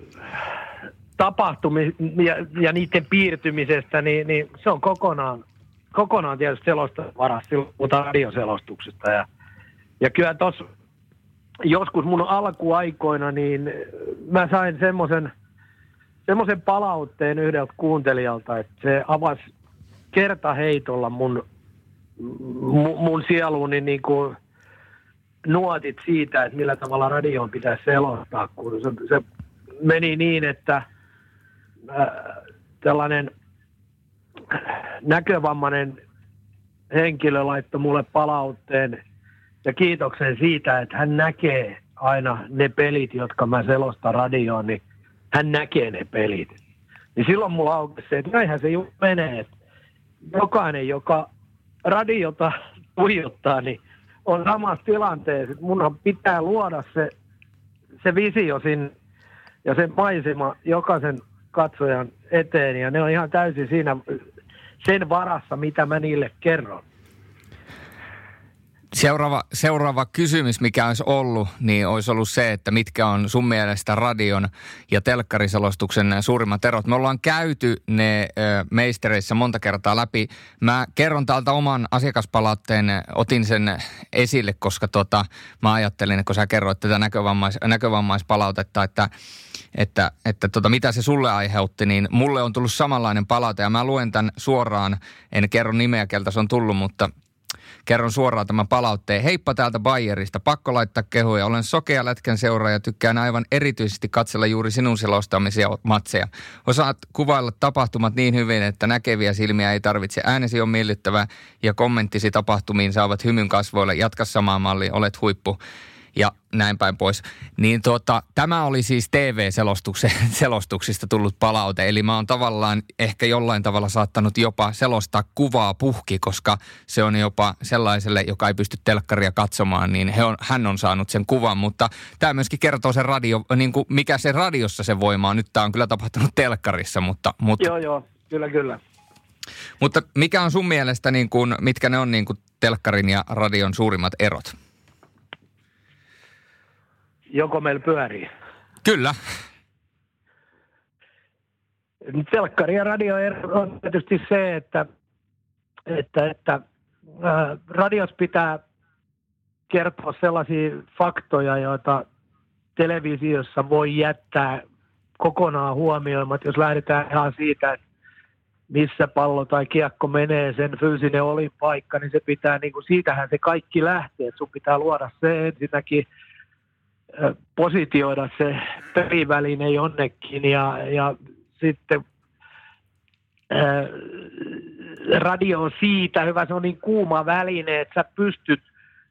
tapahtumista ja, ja niiden piirtymisestä, niin, niin se on kokonaan, kokonaan tietysti selosta varas puhutaan radioselostuksesta. Ja, ja kyllä tuossa joskus mun alkuaikoina, niin mä sain semmoisen semmoisen palautteen yhdeltä kuuntelijalta, että se avasi kertaheitolla mun, mun, mun sieluuni niin kuin nuotit siitä, että millä tavalla radioon pitäisi selostaa, kun se, se meni niin, että äh, tällainen näkövammainen henkilö laittoi mulle palautteen ja kiitoksen siitä, että hän näkee aina ne pelit, jotka mä selostan radioon, niin hän näkee ne pelit. Niin silloin mulla aukesi se, että näinhän se just menee, että jokainen, joka radiota tuijottaa, niin on samassa tilanteessa. Munhan pitää luoda se, se visio sinne ja se maisema jokaisen katsojan eteen. Ja ne on ihan täysin siinä sen varassa, mitä mä niille kerron. Seuraava, seuraava kysymys, mikä olisi ollut, niin olisi ollut se, että mitkä on sun mielestä radion ja telkkariselostuksen suurimmat erot. Me ollaan käyty ne meistereissä monta kertaa läpi. Mä kerron täältä oman asiakaspalautteen, otin sen esille, koska tota, mä ajattelin, kun sä kerroit tätä näkövammais, näkövammaispalautetta, että että, että tota, mitä se sulle aiheutti, niin mulle on tullut samanlainen palaute ja mä luen tämän suoraan, en kerro nimeä, keltä se on tullut, mutta Kerron suoraan tämän palautteen. Heippa täältä Bayerista. Pakko laittaa kehuja. Olen sokea lätkän seuraaja ja tykkään aivan erityisesti katsella juuri sinun selostamisia matseja. Osaat kuvailla tapahtumat niin hyvin, että näkeviä silmiä ei tarvitse. Äänesi on miellyttävä ja kommenttisi tapahtumiin saavat hymyn kasvoille. Jatka samaa mallia, olet huippu ja näin päin pois. Niin tuota, tämä oli siis TV-selostuksista tullut palaute. Eli mä oon tavallaan ehkä jollain tavalla saattanut jopa selostaa kuvaa puhki, koska se on jopa sellaiselle, joka ei pysty telkkaria katsomaan, niin he on, hän on saanut sen kuvan. Mutta tämä myöskin kertoo sen radio, niin kuin mikä se radiossa se voima on. Nyt tämä on kyllä tapahtunut telkkarissa, mutta... mutta joo, joo, kyllä, kyllä. Mutta mikä on sun mielestä, niin kuin, mitkä ne on niin kuin telkkarin ja radion suurimmat erot? Joko meillä pyörii. Kyllä. Telkkari ja radio on tietysti se, että, että, että ää, radios pitää kertoa sellaisia faktoja, joita televisiossa voi jättää kokonaan huomioimat, jos lähdetään ihan siitä, että missä pallo tai kiekko menee, sen fyysinen paikka, niin se pitää, niin kuin, siitähän se kaikki lähtee. Että sun pitää luoda se ensinnäkin – positioida se peliväline jonnekin ja, ja sitten radio on siitä hyvä, se on niin kuuma väline, että sä pystyt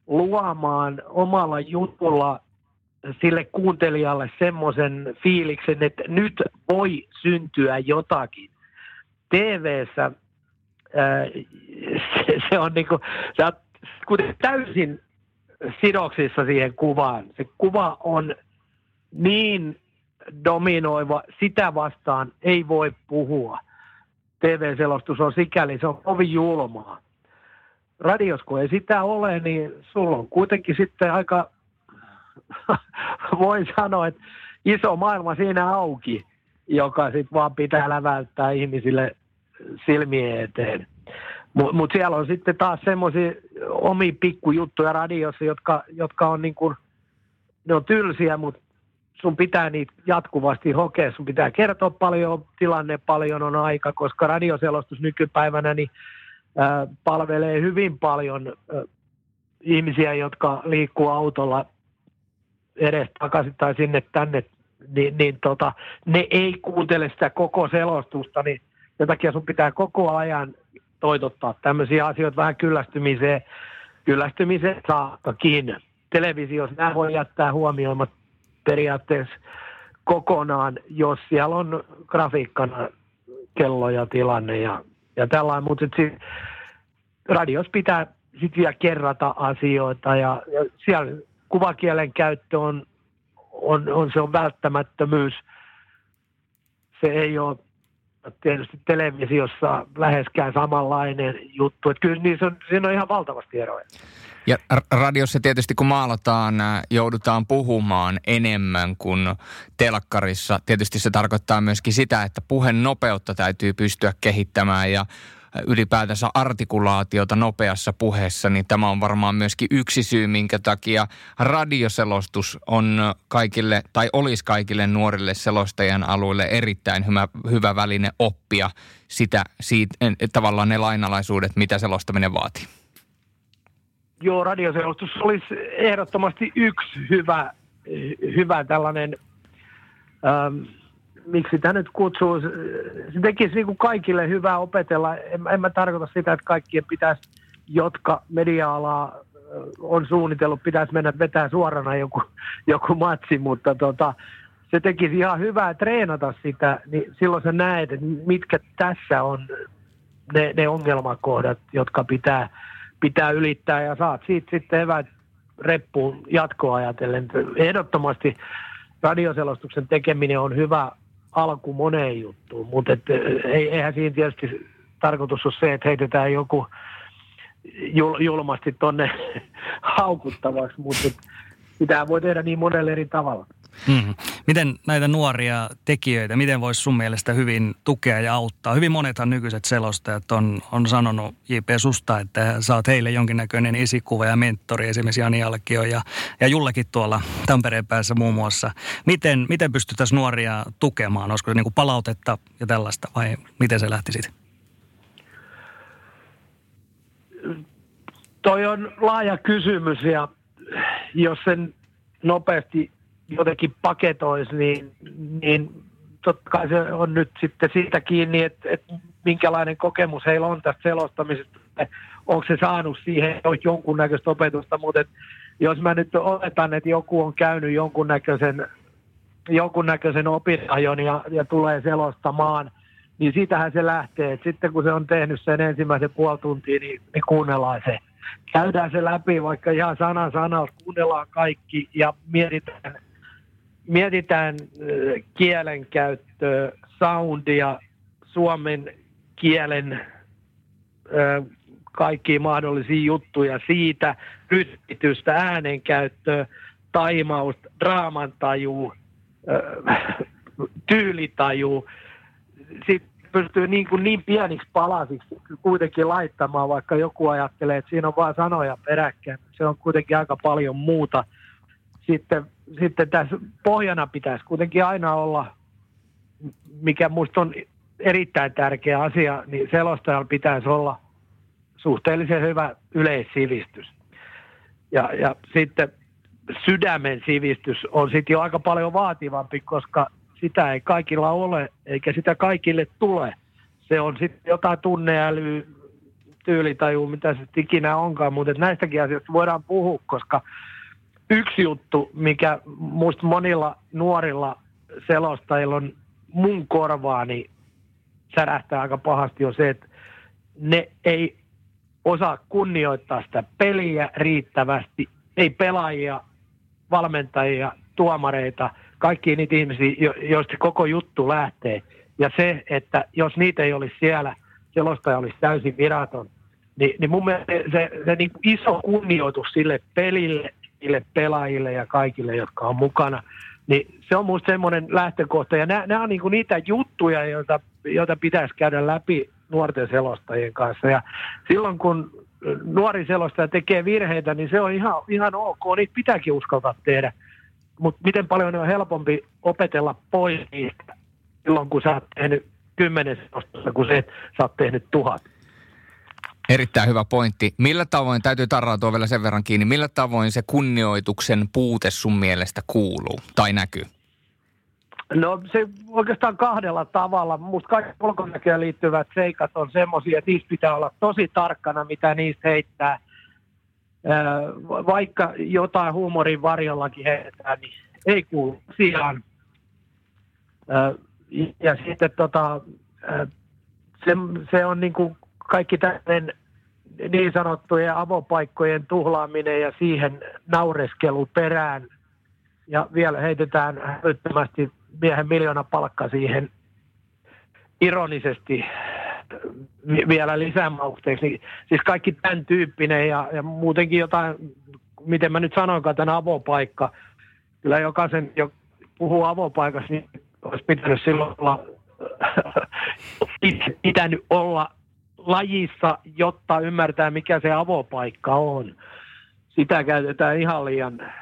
luomaan omalla jutulla sille kuuntelijalle semmoisen fiiliksen, että nyt voi syntyä jotakin. TV-ssä se, se on niin kuin, täysin sidoksissa siihen kuvaan. Se kuva on niin dominoiva, sitä vastaan ei voi puhua. TV-selostus on sikäli, se on kovin julmaa. Radios, kun ei sitä ole, niin sulla on kuitenkin sitten aika, voin sanoa, että iso maailma siinä auki, joka sitten vaan pitää läväyttää ihmisille silmien eteen. Mutta mut siellä on sitten taas semmoisia omi pikkujuttuja radiossa, jotka, jotka on niin kuin, ne on tylsiä, mutta sun pitää niitä jatkuvasti hokea. Sun pitää kertoa paljon, tilanne paljon on aika, koska radioselostus nykypäivänä niin, ää, palvelee hyvin paljon ää, ihmisiä, jotka liikkuu autolla edes takaisin tai sinne tänne, niin, niin tota, ne ei kuuntele sitä koko selostusta, niin sen takia sun pitää koko ajan toitottaa tämmöisiä asioita vähän kyllästymiseen, kyllästymiseen saakkakin. Televisiossa nämä voi jättää huomioimat periaatteessa kokonaan, jos siellä on grafiikkana kello ja tilanne ja, ja tällainen, mutta sit radios pitää sitten vielä kerrata asioita ja, ja siellä kuvakielen käyttö on, on, on, se on välttämättömyys. Se ei ole tietysti televisiossa läheskään samanlainen juttu. Että kyllä niissä on, siinä on ihan valtavasti eroja. Ja radiossa tietysti kun maalataan, joudutaan puhumaan enemmän kuin telkkarissa. Tietysti se tarkoittaa myöskin sitä, että puheen nopeutta täytyy pystyä kehittämään ja ylipäätänsä artikulaatiota nopeassa puheessa, niin tämä on varmaan myöskin yksi syy, minkä takia radioselostus on kaikille, tai olisi kaikille nuorille selostajan alueille erittäin hyvä, hyvä väline oppia sitä, siitä, tavallaan ne lainalaisuudet, mitä selostaminen vaatii. Joo, radioselostus olisi ehdottomasti yksi hyvä, hyvä tällainen, ähm, miksi tämä nyt kutsuu, se tekisi niin kuin kaikille hyvää opetella. En, en mä tarkoita sitä, että kaikkien pitäisi, jotka media-alaa on suunnitellut, pitäisi mennä vetää suorana joku, joku matsi, mutta tota, se tekisi ihan hyvää treenata sitä, niin silloin sä näet, että mitkä tässä on ne, ne ongelmakohdat, jotka pitää pitää ylittää ja saat siitä sitten evät reppuun jatkoa ajatellen. Ehdottomasti radioselostuksen tekeminen on hyvä alku moneen juttuun, mutta et, eihän siinä tietysti tarkoitus ole se, että heitetään joku jul, julmasti tonne haukuttavaksi, mutta sitä voi tehdä niin monella eri tavalla. Mm. Miten näitä nuoria tekijöitä, miten voisi sun mielestä hyvin tukea ja auttaa? Hyvin monethan nykyiset selostajat on, on sanonut J.P. Susta, että saat heille jonkinnäköinen esikuva ja mentori, esimerkiksi Jani Alkio ja, ja Jullekin tuolla Tampereen päässä muun muassa. Miten, miten pystyttäisiin nuoria tukemaan? Olisiko se niin kuin palautetta ja tällaista vai miten se lähti siitä? Toi on laaja kysymys ja jos sen nopeasti jotenkin paketoisi, niin, niin totta kai se on nyt sitten siitä kiinni, että, että minkälainen kokemus heillä on tästä selostamisesta. Onko se saanut siihen jonkunnäköistä opetusta, mutta jos mä nyt oletan, että joku on käynyt jonkunnäköisen, jonkunnäköisen opinajon ja, ja tulee selostamaan, niin siitähän se lähtee. Et sitten kun se on tehnyt sen ensimmäisen puoli tuntia, niin, niin kuunnellaan se. Käydään se läpi vaikka ihan sana sanalta, kuunnellaan kaikki ja mietitään – mietitään kielenkäyttöä, soundia, suomen kielen kaikki mahdollisia juttuja siitä, rytmitystä, äänenkäyttöä, taimausta, draamantaju, tyylitaju. Sitten pystyy niin, kuin niin pieniksi palasiksi kuitenkin laittamaan, vaikka joku ajattelee, että siinä on vain sanoja peräkkäin. Se on kuitenkin aika paljon muuta. Sitten sitten tässä pohjana pitäisi kuitenkin aina olla, mikä minusta on erittäin tärkeä asia, niin selostajalla pitäisi olla suhteellisen hyvä yleissivistys. Ja, ja sitten sydämen sivistys on sitten jo aika paljon vaativampi, koska sitä ei kaikilla ole, eikä sitä kaikille tule. Se on sitten jotain tunneälyä, tyylitaju, mitä se ikinä onkaan, mutta näistäkin asioista voidaan puhua, koska yksi juttu, mikä muista monilla nuorilla selostajilla on mun korvaani särähtää aika pahasti on se, että ne ei osaa kunnioittaa sitä peliä riittävästi, ei pelaajia, valmentajia, tuomareita, kaikki niitä ihmisiä, joista koko juttu lähtee. Ja se, että jos niitä ei olisi siellä, selostaja olisi täysin viraton, niin, niin mun mielestä se, se, niin iso kunnioitus sille pelille niille pelaajille ja kaikille, jotka on mukana. Niin se on minusta semmoinen lähtökohta. Ja nämä, nämä on niin niitä juttuja, joita, joita pitäisi käydä läpi nuorten selostajien kanssa. Ja silloin kun nuori selostaja tekee virheitä, niin se on ihan, ihan ok. Niitä pitääkin uskaltaa tehdä. Mutta miten paljon on helpompi opetella pois niistä silloin, kun sä oot tehnyt kymmenen selostusta, kun se, että sä oot tehnyt tuhat. Erittäin hyvä pointti. Millä tavoin, täytyy tarrautua vielä sen verran kiinni, millä tavoin se kunnioituksen puute sun mielestä kuuluu tai näkyy? No se oikeastaan kahdella tavalla. Minusta kaikki ulkonäköön liittyvät seikat on semmoisia, että niistä pitää olla tosi tarkkana, mitä niistä heittää. Vaikka jotain huumorin varjollakin heitetään, niin ei kuulu sijaan. Ja sitten tota, se, se on niin kuin kaikki tämmöinen niin sanottujen avopaikkojen tuhlaaminen ja siihen naureskelu perään ja vielä heitetään hälyttömästi miehen miljoona palkka siihen ironisesti vielä lisämausteeksi. Niin, siis kaikki tämän tyyppinen ja, ja muutenkin jotain, miten mä nyt sanoinkaan, tämän avopaikka. Kyllä jokaisen, jo puhuu avopaikassa, niin olisi pitänyt silloin olla, pitänyt olla lajissa, jotta ymmärtää, mikä se avopaikka on. Sitä käytetään ihan liian,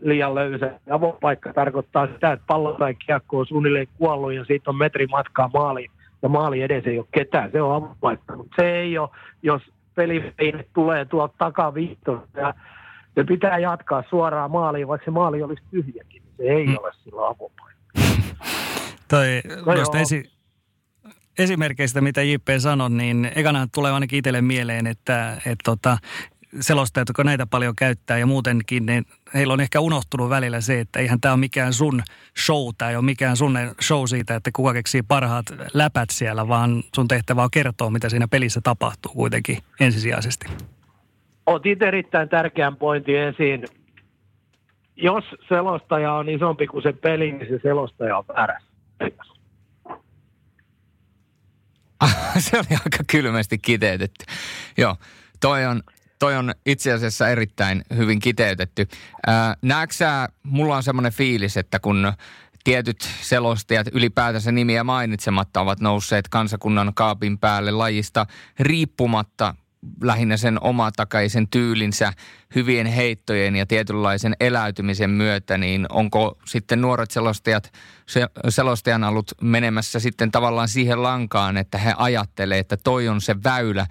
liian löysä. Avopaikka tarkoittaa sitä, että pallo tai kiekko on suunnilleen kuollut ja siitä on metri matkaa maaliin ja maali edes ei ole ketään. Se on avopaikka, mutta se ei ole, jos peli tulee tuolta takaviittosta ja se pitää jatkaa suoraan maaliin, vaikka se maali olisi tyhjäkin. Se ei hmm. ole silloin avopaikka. Toi, no esi- esimerkkeistä, mitä JP sanoi, niin ekana tulee ainakin itselle mieleen, että, että tota, selostajat, jotka näitä paljon käyttää ja muutenkin, niin heillä on ehkä unohtunut välillä se, että eihän tämä ole mikään sun show, tämä ei ole mikään sun show siitä, että kuka keksii parhaat läpät siellä, vaan sun tehtävä on kertoa, mitä siinä pelissä tapahtuu kuitenkin ensisijaisesti. Otit erittäin tärkeän pointin esiin. Jos selostaja on isompi kuin se peli, niin se selostaja on väärässä. se oli aika kylmästi kiteytetty. Joo, toi on, toi on itse asiassa erittäin hyvin kiteytetty. näetkö sä, mulla on semmoinen fiilis, että kun tietyt selostajat ylipäätänsä nimiä mainitsematta ovat nousseet kansakunnan kaapin päälle lajista riippumatta lähinnä sen omatakaisen tyylinsä hyvien heittojen ja tietynlaisen eläytymisen myötä, niin onko sitten nuoret selostajat, se, selostajan ollut menemässä sitten tavallaan siihen lankaan, että he ajattelee, että toi on se väylä,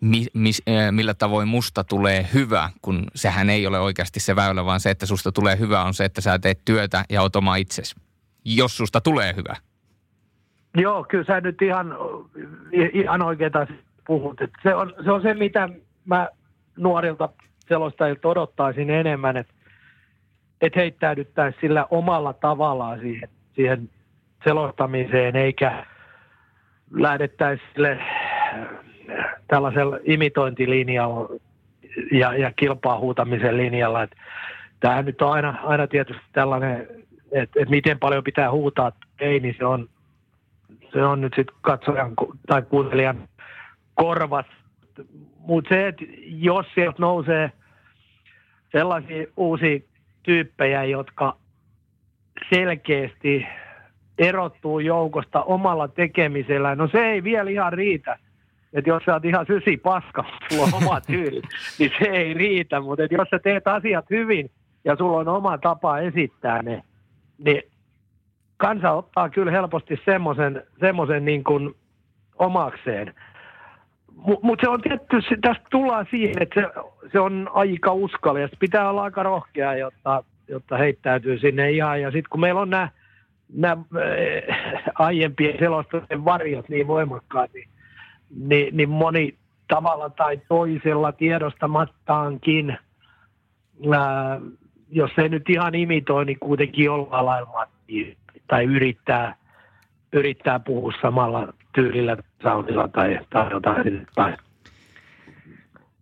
mi, mi, millä tavoin musta tulee hyvä, kun sehän ei ole oikeasti se väylä, vaan se, että susta tulee hyvä on se, että sä teet työtä ja oot oma itsesi, jos susta tulee hyvä. Joo, kyllä sä nyt ihan, ihan oikeita puhut. Et se, on, se on se, mitä mä nuorilta selostajilta odottaisin enemmän, että et heittäydyttäisiin sillä omalla tavallaan siihen, siihen selostamiseen, eikä lähdettäisi sille tällaisella imitointilinjalla ja, ja kilpaa huutamisen linjalla. Et tämähän nyt on aina, aina tietysti tällainen, että et miten paljon pitää huutaa, ei, niin se on, se on nyt sitten katsojan tai kuuntelijan korvas. Mutta se, että jos sieltä nousee sellaisia uusia tyyppejä, jotka selkeästi erottuu joukosta omalla tekemisellä, no se ei vielä ihan riitä. Että jos sä oot ihan sysi paska, sulla on oma tyyli, niin se ei riitä. Mutta jos sä teet asiat hyvin ja sulla on oma tapa esittää ne, niin kansa ottaa kyllä helposti semmoisen niin kuin omakseen. Mutta mut se on tietty, tästä tullaan siihen, että se, se on aika uskallista. Pitää olla aika rohkea, jotta, jotta heittäytyy sinne ihan. Ja sitten kun meillä on nämä, nämä äh, aiempien selostusten varjot niin voimakkaat, niin, niin, niin moni tavalla tai toisella tiedostamattaankin, ää, jos ei nyt ihan imitoi, niin kuitenkin jollain lailla tai yrittää, yrittää puhua samalla tyylillä soundilla tai, tai jotain. Tai.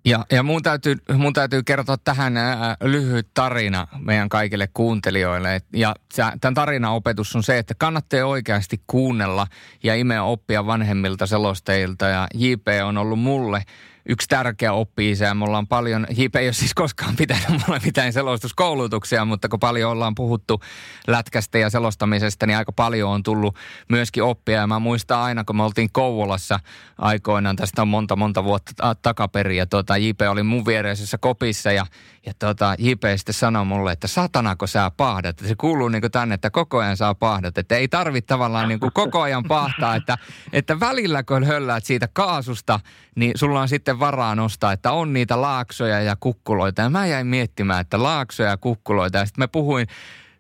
Ja, ja mun, täytyy, mun täytyy kertoa tähän ää, lyhyt tarina meidän kaikille kuuntelijoille. Ja tämän tarinan opetus on se, että kannattaa oikeasti kuunnella ja imeä oppia vanhemmilta selostajilta. Ja JP on ollut mulle yksi tärkeä oppi ja me ollaan paljon, JP ei ole siis koskaan pitänyt mulle mitään selostuskoulutuksia, mutta kun paljon ollaan puhuttu lätkästä ja selostamisesta, niin aika paljon on tullut myöskin oppia. Ja mä muistan aina, kun me oltiin Kouvolassa aikoinaan, tästä on monta monta vuotta takaperin, ja tuota, JP oli mun viereisessä kopissa, ja, ja tuota, JP sitten sanoi mulle, että satanako sä pahdat, se kuuluu niin tänne, että koko ajan saa pahdat, että ei tarvitse tavallaan niin koko ajan pahtaa, että, että välillä kun hölläät siitä kaasusta, niin sulla on sitten varaa nostaa, että on niitä laaksoja ja kukkuloita. Ja mä jäin miettimään, että laaksoja ja kukkuloita. Ja sitten mä puhuin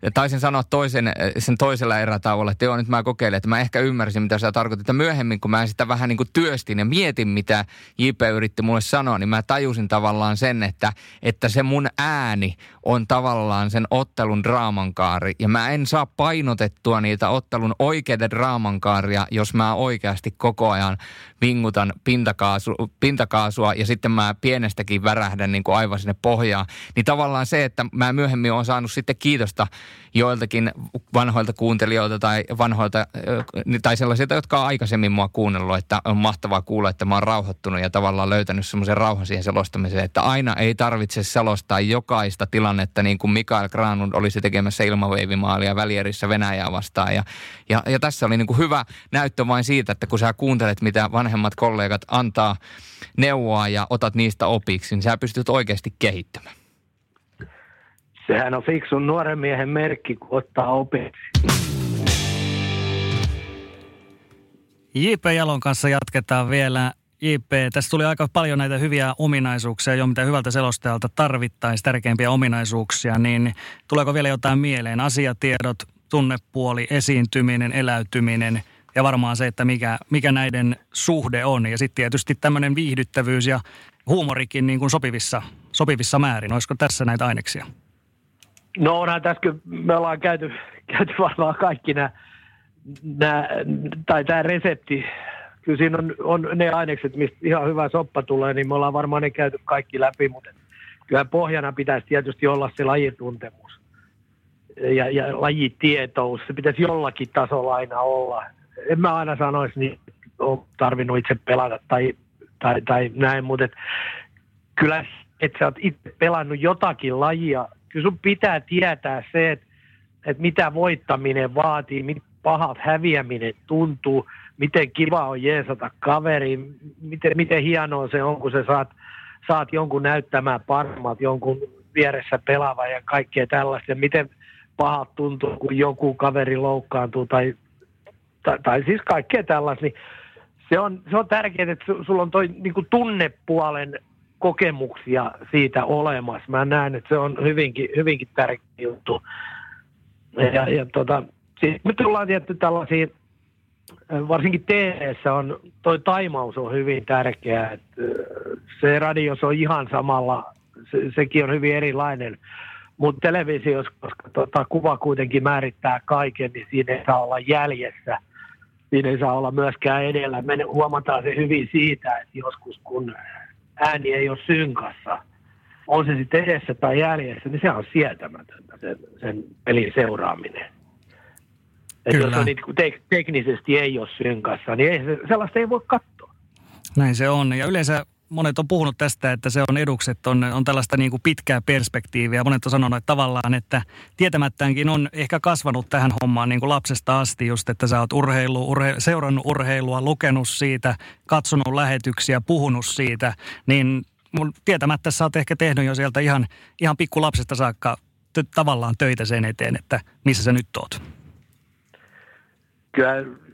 ja taisin sanoa toisen, sen toisella erätauolla, että joo, nyt mä kokeilen, että mä ehkä ymmärsin, mitä sä tarkoitit. Että myöhemmin, kun mä sitä vähän niin kuin työstin ja mietin, mitä JP yritti mulle sanoa, niin mä tajusin tavallaan sen, että, että se mun ääni on tavallaan sen ottelun draamankaari. Ja mä en saa painotettua niitä ottelun oikeita draamankaaria, jos mä oikeasti koko ajan vingutan pintakaasu, pintakaasua ja sitten mä pienestäkin värähdän niin kuin aivan sinne pohjaan. Niin tavallaan se, että mä myöhemmin on saanut sitten kiitosta joiltakin vanhoilta kuuntelijoilta tai vanhoilta, tai sellaisilta, jotka on aikaisemmin mua kuunnellut, että on mahtavaa kuulla, että mä oon rauhoittunut ja tavallaan löytänyt semmoisen rauhan siihen selostamiseen, että aina ei tarvitse selostaa jokaista tilannetta, niin kuin Mikael Granlund olisi tekemässä ilmaveivimaalia välierissä Venäjää vastaan. Ja, ja, ja tässä oli niin kuin hyvä näyttö vain siitä, että kun sä kuuntelet, mitä vanhemmat kollegat antaa neuvoa ja otat niistä opiksi, niin sä pystyt oikeasti kehittymään. Sehän on fiksun nuoren miehen merkki, kun ottaa opiksi. J.P. Jalon kanssa jatketaan vielä. J.P., tässä tuli aika paljon näitä hyviä ominaisuuksia, jo mitä hyvältä selostajalta tarvittaisiin, tärkeimpiä ominaisuuksia, niin tuleeko vielä jotain mieleen? Asiatiedot, tunnepuoli, esiintyminen, eläytyminen ja varmaan se, että mikä, mikä näiden suhde on. Ja sitten tietysti tämmöinen viihdyttävyys ja huumorikin niin kuin sopivissa, sopivissa määrin. Olisiko tässä näitä aineksia? No onhan tässä kyllä, me ollaan käyty, käyty varmaan kaikki nämä, nämä tai tämä resepti, kyllä siinä on, on ne ainekset, mistä ihan hyvä soppa tulee, niin me ollaan varmaan ne käyty kaikki läpi, mutta kyllä pohjana pitäisi tietysti olla se lajituntemus ja, ja lajitietous, se pitäisi jollakin tasolla aina olla. En mä aina sanoisi, niin on tarvinnut itse pelata tai, tai, tai näin, mutta kyllä, että sä oot itse pelannut jotakin lajia. Kyllä sun pitää tietää se, että, että mitä voittaminen vaatii, miten pahat häviäminen tuntuu, miten kiva on jeesata kaveri, miten, miten hienoa se on, kun sä saat, saat jonkun näyttämään paremmat, jonkun vieressä pelaava ja kaikkea tällaista, miten pahat tuntuu, kun joku kaveri loukkaantuu tai, tai, tai siis kaikkea tällaista, niin se on, se on tärkeää, että sulla on toi niin tunnepuolen kokemuksia siitä olemassa. Mä näen, että se on hyvinkin, hyvinkin tärkeä juttu. Ja, ja tota, siis me tullaan tietty tällaisia, varsinkin tv on, toi taimaus on hyvin tärkeää. Että se radios on ihan samalla, se, sekin on hyvin erilainen. Mutta televisiossa, koska tota, kuva kuitenkin määrittää kaiken, niin siinä ei saa olla jäljessä. Siinä ei saa olla myöskään edellä. Me huomataan se hyvin siitä, että joskus kun ääni ei ole synkassa, on se sitten edessä tai jäljessä, niin se on sietämätöntä sen, sen pelin seuraaminen. Että jos on niin, tek- teknisesti ei ole synkassa, niin ei, sellaista ei voi katsoa. Näin se on. Ja yleensä monet on puhunut tästä, että se on edukset, on, on tällaista niin kuin pitkää perspektiiviä. Monet on sanonut että tavallaan, että tietämättäänkin on ehkä kasvanut tähän hommaan niin kuin lapsesta asti just, että sä oot urheilu, urhe, seurannut urheilua, lukenut siitä, katsonut lähetyksiä, puhunut siitä, niin tietämättä sä oot ehkä tehnyt jo sieltä ihan, ihan pikkulapsesta saakka t- tavallaan töitä sen eteen, että missä sä nyt oot. Kyllä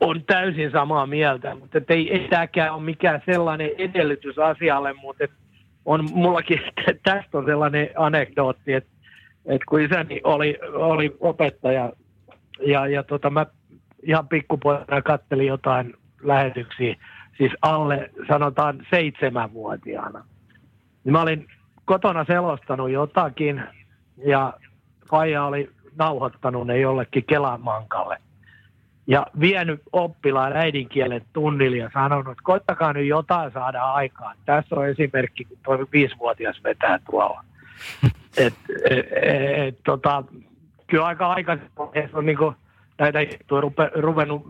on täysin samaa mieltä, mutta ei, ei tämäkään ole mikään sellainen edellytys asialle, mutta on mullakin tästä on sellainen anekdootti, että et kun isäni oli, oli opettaja ja, ja tota, mä ihan pikkupoina kattelin jotain lähetyksiä, siis alle sanotaan seitsemänvuotiaana. Niin mä olin kotona selostanut jotakin ja Faija oli nauhoittanut ne jollekin Kelamankalle – ja vienyt oppilaan äidinkielen tunnille ja sanonut, että koittakaa nyt jotain saada aikaan. Tässä on esimerkki, kun tuo viisivuotias vetää tuolla. et, et, et, tota, kyllä aika aikaisemmin on niin kuin, näitä juttuja rupe, ruvennut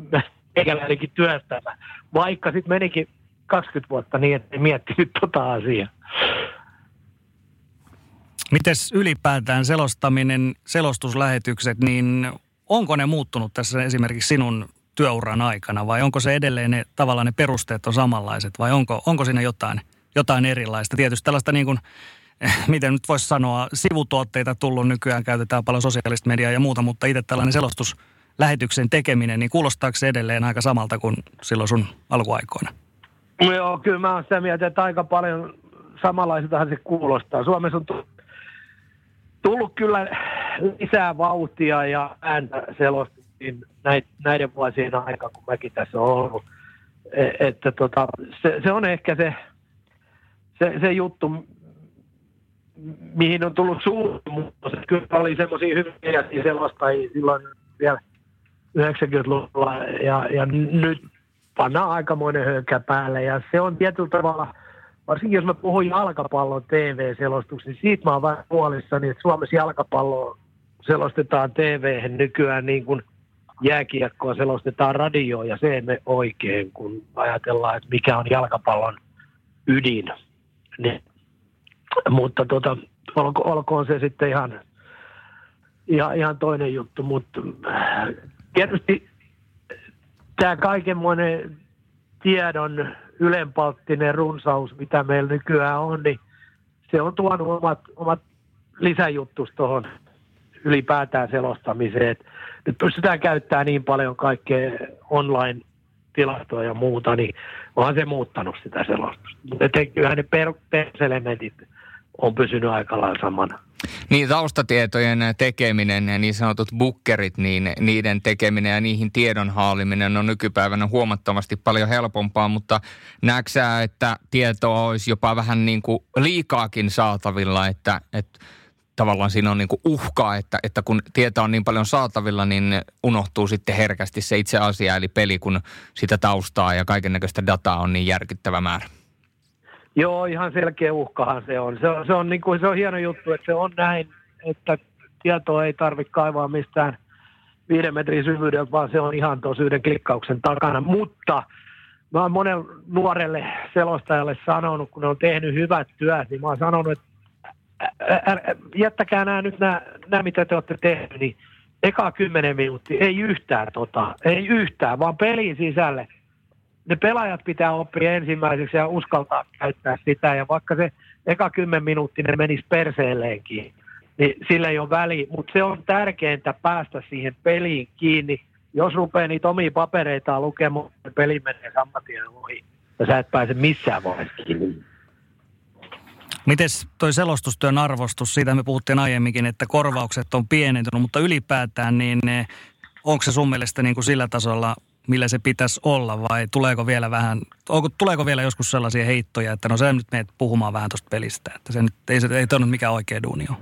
meikäläinenkin työstämään. Vaikka sitten menikin 20 vuotta niin, että miettinyt tota asiaa. Mites ylipäätään selostaminen, selostuslähetykset, niin onko ne muuttunut tässä esimerkiksi sinun työuran aikana vai onko se edelleen ne, tavallaan ne perusteet on samanlaiset vai onko, onko siinä jotain, jotain erilaista? Tietysti tällaista niin kuin, miten nyt voisi sanoa, sivutuotteita tullut nykyään, käytetään paljon sosiaalista mediaa ja muuta, mutta itse tällainen selostuslähetyksen tekeminen, niin kuulostaako se edelleen aika samalta kuin silloin sun alkuaikoina? Joo, kyllä mä oon sitä mieltä, että aika paljon samanlaisiltahan se kuulostaa. Suomessa on tullut kyllä lisää vauhtia ja ääntä selostettiin näiden vuosien aikana, kun mäkin tässä olen ollut. E, että tota, se, se, on ehkä se, se, se juttu, mihin on tullut suuri muutos. Kyllä oli semmoisia hyviä selostajia silloin vielä 90-luvulla ja, ja nyt pannaan aikamoinen hönkä päälle ja se on tietyllä tavalla – varsinkin jos mä puhun jalkapallon TV-selostuksesta, niin siitä mä oon vähän huolissani, että Suomessa jalkapallo selostetaan tv nykyään niin kuin jääkiekkoa selostetaan radioon ja se ei mene oikein, kun ajatellaan, että mikä on jalkapallon ydin. Niin, mutta tota, olko, olkoon se sitten ihan, ihan, ihan toinen juttu, mutta äh, tietysti tämä kaikenmoinen tiedon ylenpalttinen runsaus, mitä meillä nykyään on, niin se on tuonut omat, omat lisäjuttus tuohon ylipäätään selostamiseen. Et nyt pystytään käyttämään niin paljon kaikkea online-tilastoa ja muuta, niin onhan se muuttanut sitä selostusta. Mutta kyllähän ne per, peruselementit on pysynyt aika lailla samana. Niin taustatietojen tekeminen ja niin sanotut bukkerit, niin niiden tekeminen ja niihin tiedon haaliminen on nykypäivänä huomattavasti paljon helpompaa, mutta näetkö että tietoa olisi jopa vähän niin kuin liikaakin saatavilla, että, että tavallaan siinä on niin kuin uhkaa, että, että kun tietoa on niin paljon saatavilla, niin unohtuu sitten herkästi se itse asia, eli peli, kun sitä taustaa ja kaiken näköistä dataa on niin järkyttävä määrä. Joo, ihan selkeä uhkahan se on. Se on, se on, niin kuin, se on hieno juttu, että se on näin, että tietoa ei tarvitse kaivaa mistään viiden metrin syvyydeltä, vaan se on ihan tuossa yhden klikkauksen takana. Mutta mä oon monen nuorelle selostajalle sanonut, kun ne on tehnyt hyvät työt, niin mä oon sanonut, että jättäkää nämä nyt nämä, nämä mitä te olette tehneet, niin eka kymmenen minuuttia, ei yhtään tota, ei yhtään, vaan pelin sisälle. Ne pelaajat pitää oppia ensimmäiseksi ja uskaltaa käyttää sitä, ja vaikka se eka kymmen minuuttia ne menisi perseelleenkin, niin sillä ei ole väliä, mutta se on tärkeintä päästä siihen peliin kiinni. Jos rupeaa niitä omia papereita lukemaan, peli menee saman tien ohi, ja sä et pääse missään vaiheessa kiinni. Mites toi selostustyön arvostus, siitä me puhuttiin aiemminkin, että korvaukset on pienentynyt, mutta ylipäätään niin onko se sun mielestä niin kuin sillä tasolla, millä se pitäisi olla vai tuleeko vielä vähän, onko, tuleeko vielä joskus sellaisia heittoja, että no se nyt meet puhumaan vähän tuosta pelistä, että se nyt ei, se, ei toi mikä oikea duuni on?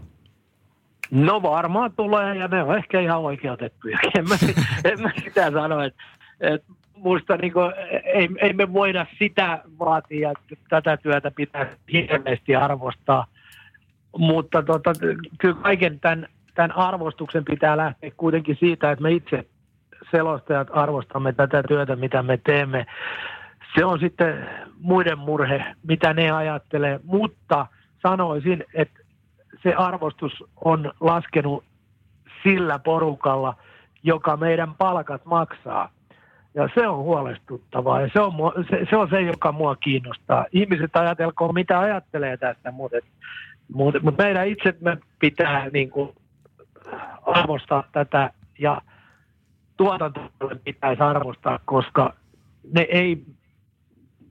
No varmaan tulee ja ne on ehkä ihan oikeutettuja. En mä, en mä sitä sano, että, että muista niin kuin, ei, ei me voida sitä vaatia, että tätä työtä pitää hirveästi arvostaa. Mutta tota, kyllä kaiken tämän, tämän arvostuksen pitää lähteä kuitenkin siitä, että me itse selostajat arvostamme tätä työtä, mitä me teemme. Se on sitten muiden murhe, mitä ne ajattelee, mutta sanoisin, että se arvostus on laskenut sillä porukalla, joka meidän palkat maksaa. Ja se on huolestuttavaa ja se on, se, se, on se, joka mua kiinnostaa. Ihmiset ajatelkoon, mitä ajattelee tästä, mutta, mutta, meidän itse me pitää niin kuin, arvostaa tätä ja tuotantolle pitäisi arvostaa, koska ne ei,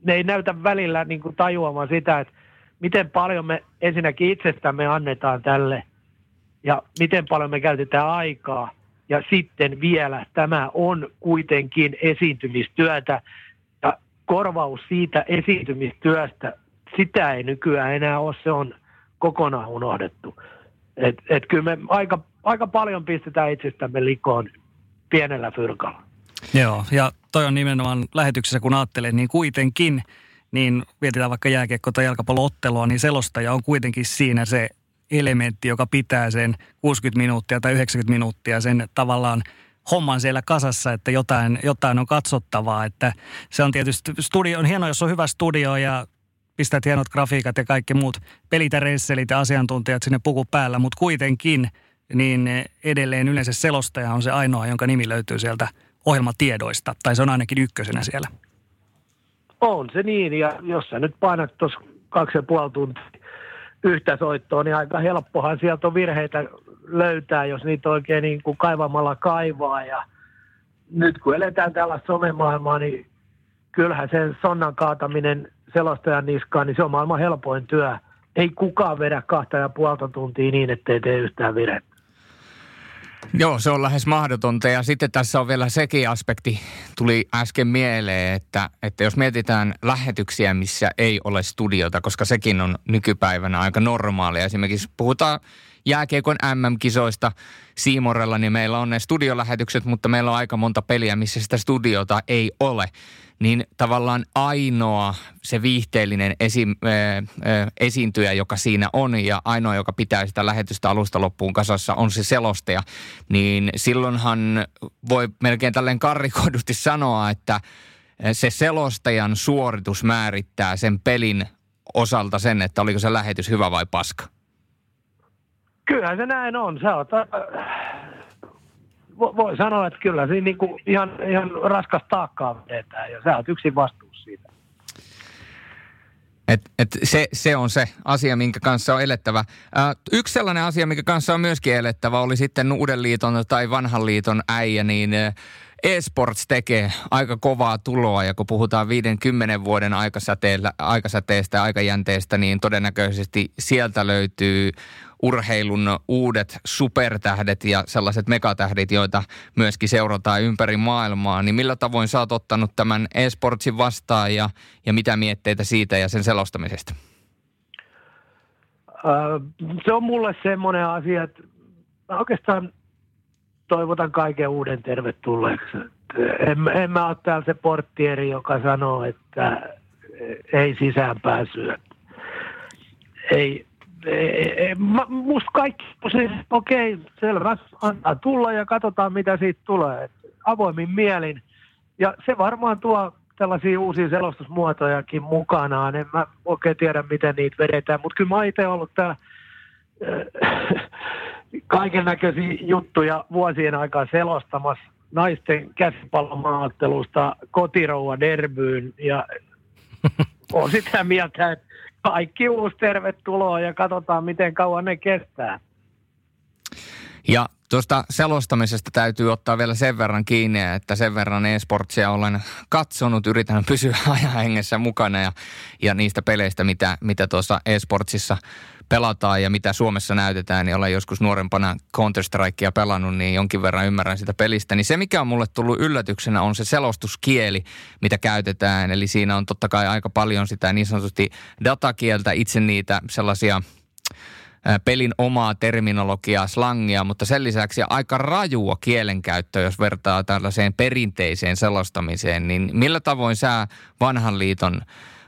ne ei näytä välillä niin kuin tajuamaan sitä, että miten paljon me ensinnäkin itsestämme annetaan tälle ja miten paljon me käytetään aikaa ja sitten vielä tämä on kuitenkin esiintymistyötä ja korvaus siitä esiintymistyöstä, sitä ei nykyään enää ole, se on kokonaan unohdettu. Et, et kyllä me aika, aika paljon pistetään itsestämme likoon pienellä fyrkalla. Joo, ja toi on nimenomaan lähetyksessä, kun ajattelee, niin kuitenkin, niin mietitään vaikka jääkiekko- tai jalkapalloottelua, niin selostaja on kuitenkin siinä se elementti, joka pitää sen 60 minuuttia tai 90 minuuttia sen tavallaan homman siellä kasassa, että jotain, jotain on katsottavaa. Että se on tietysti, studio on hienoa, jos on hyvä studio ja pistät hienot grafiikat ja kaikki muut pelit ja reisselit ja asiantuntijat sinne puku päällä, mutta kuitenkin niin edelleen yleensä selostaja on se ainoa, jonka nimi löytyy sieltä ohjelmatiedoista, tai se on ainakin ykkösenä siellä. On se niin, ja jos sä nyt painat tuossa kaksi ja puoli tuntia yhtä soittoa, niin aika helppohan sieltä on virheitä löytää, jos niitä oikein niin kuin kaivamalla kaivaa. Ja nyt kun eletään tällaista somemaailmaa, niin kyllähän sen sonnan kaataminen selostajan niskaan, niin se on maailman helpoin työ. Ei kukaan vedä kahta ja puolta tuntia niin, ettei tee yhtään virhettä. Joo, se on lähes mahdotonta. Ja sitten tässä on vielä sekin aspekti, tuli äsken mieleen, että, että jos mietitään lähetyksiä, missä ei ole studiota, koska sekin on nykypäivänä aika normaalia. Esimerkiksi puhutaan jääkiekon MM-kisoista Siimorella, niin meillä on ne studiolähetykset, mutta meillä on aika monta peliä, missä sitä studiota ei ole. Niin tavallaan ainoa se viihteellinen esi, ää, ää, esiintyjä, joka siinä on ja ainoa, joka pitää sitä lähetystä alusta loppuun kasassa, on se selostaja. Niin silloinhan voi melkein tälleen karrikoidusti sanoa, että se selostajan suoritus määrittää sen pelin osalta sen, että oliko se lähetys hyvä vai paska. Kyllähän se näin on. Se on voi sanoa, että kyllä siinä niin kuin ihan, ihan raskas taakkaa vedetään ja sä oot yksin vastuussa siitä. Et, et se, se on se asia, minkä kanssa on elettävä. Ää, yksi sellainen asia, minkä kanssa on myöskin elettävä, oli sitten Uuden liiton tai Vanhan liiton äijä, niin eSports tekee aika kovaa tuloa ja kun puhutaan 50 vuoden aikasäteestä ja aikajänteestä, niin todennäköisesti sieltä löytyy urheilun uudet supertähdet ja sellaiset megatähdit, joita myöskin seurataan ympäri maailmaa, niin millä tavoin sä oot ottanut tämän e-sportsin vastaan ja, ja mitä mietteitä siitä ja sen selostamisesta? se on mulle semmoinen asia, että mä oikeastaan toivotan kaiken uuden tervetulleeksi. En, en mä ole täällä se porttieri, joka sanoo, että ei sisään pääsyä. Ei, musta kaikki, siis, okei, okay, selvä, antaa tulla ja katsotaan mitä siitä tulee. Avoimin mielin. Ja se varmaan tuo tällaisia uusia selostusmuotojakin mukanaan. En mä oikein tiedä, miten niitä vedetään, mutta kyllä mä itse ollut täällä äh, kaiken näköisiä juttuja vuosien aikaa selostamassa naisten käsipallomaattelusta kotirouva derbyyn ja on sitä mieltä, että kaikki uusi tervetuloa ja katsotaan, miten kauan ne kestää. Ja tuosta selostamisesta täytyy ottaa vielä sen verran kiinni, että sen verran e-sportsia olen katsonut, yritän pysyä ajan hengessä mukana ja, ja niistä peleistä, mitä, mitä tuossa e-sportsissa pelataan ja mitä Suomessa näytetään, niin olen joskus nuorempana Counter-Strikea pelannut, niin jonkin verran ymmärrän sitä pelistä. Niin se, mikä on mulle tullut yllätyksenä, on se selostuskieli, mitä käytetään. Eli siinä on totta kai aika paljon sitä niin sanotusti datakieltä, itse niitä sellaisia pelin omaa terminologiaa, slangia, mutta sen lisäksi aika rajua kielenkäyttöä, jos vertaa tällaiseen perinteiseen selostamiseen, niin millä tavoin sä vanhan liiton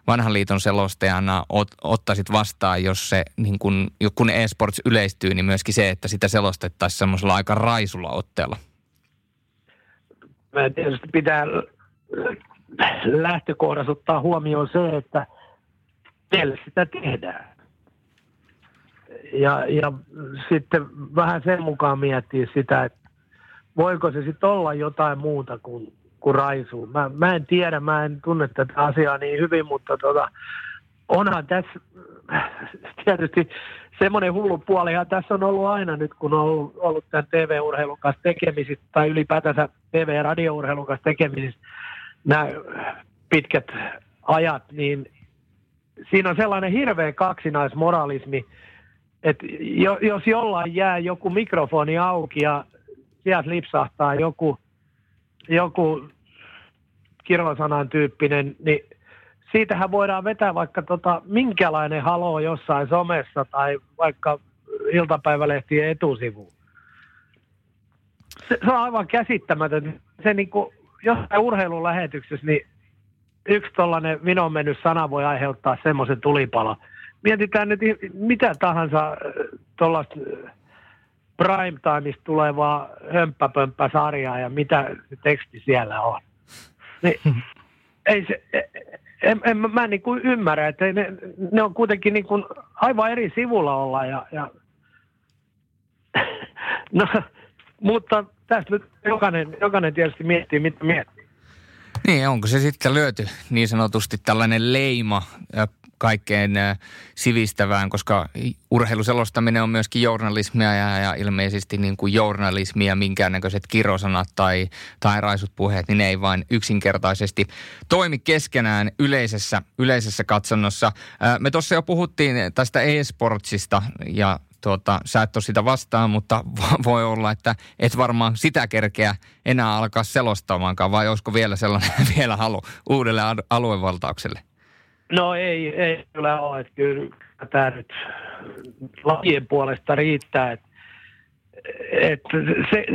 vanhan liiton selostajana ot, ottaisit vastaan, jos se, niin kun, kun e-sports yleistyy, niin myöskin se, että sitä selostettaisiin semmoisella aika raisulla otteella? Mä tietysti pitää lähtökohdassa ottaa huomioon se, että teille sitä tehdään. Ja, ja sitten vähän sen mukaan miettiä sitä, että voiko se sitten olla jotain muuta kuin kuin Raisu. Mä, mä en tiedä, mä en tunne tätä asiaa niin hyvin, mutta tota, onhan tässä tietysti semmoinen hullu puolihan tässä on ollut aina nyt, kun on ollut, ollut tämän TV-urheilun kanssa tekemisissä tai ylipäätänsä TV- ja radiourheilun kanssa tekemisissä nämä pitkät ajat, niin siinä on sellainen hirveä kaksinaismoralismi, että jos jollain jää joku mikrofoni auki ja sieltä lipsahtaa joku – joku kirjosanan tyyppinen, niin siitähän voidaan vetää vaikka tota, minkälainen halo jossain somessa tai vaikka iltapäivälehtien etusivu. Se, se on aivan käsittämätön. Se niin kuin, jossain urheilulähetyksessä, niin yksi tuollainen vinon mennyt sana voi aiheuttaa semmoisen tulipalon. Mietitään nyt mitä tahansa äh, tuollaista äh, primetimeista tulevaa hömppäpömppäsarjaa ja mitä teksti siellä on. Niin, ei se, en, en, mä en niin kuin ymmärrä, että ne, ne on kuitenkin niin kuin aivan eri sivulla olla ja, ja no, mutta tässä nyt jokainen, jokainen tietysti miettii, mitä miettii. Niin, onko se sitten löyty niin sanotusti tällainen leima kaikkein äh, sivistävään, koska urheiluselostaminen on myöskin journalismia ja, ja ilmeisesti niin kuin journalismia, minkäännäköiset kirosanat tai, tai raisut puheet, niin ne ei vain yksinkertaisesti toimi keskenään yleisessä, yleisessä katsonnossa. Äh, me tuossa jo puhuttiin tästä e-sportsista ja tuota, sä et ole sitä vastaan, mutta voi olla, että et varmaan sitä kerkeä enää alkaa selostamaankaan, vai olisiko vielä sellainen vielä halu uudelle aluevaltaukselle? No ei, ei kyllä ole. Että kyllä tämä nyt lajien puolesta riittää. Että, että se,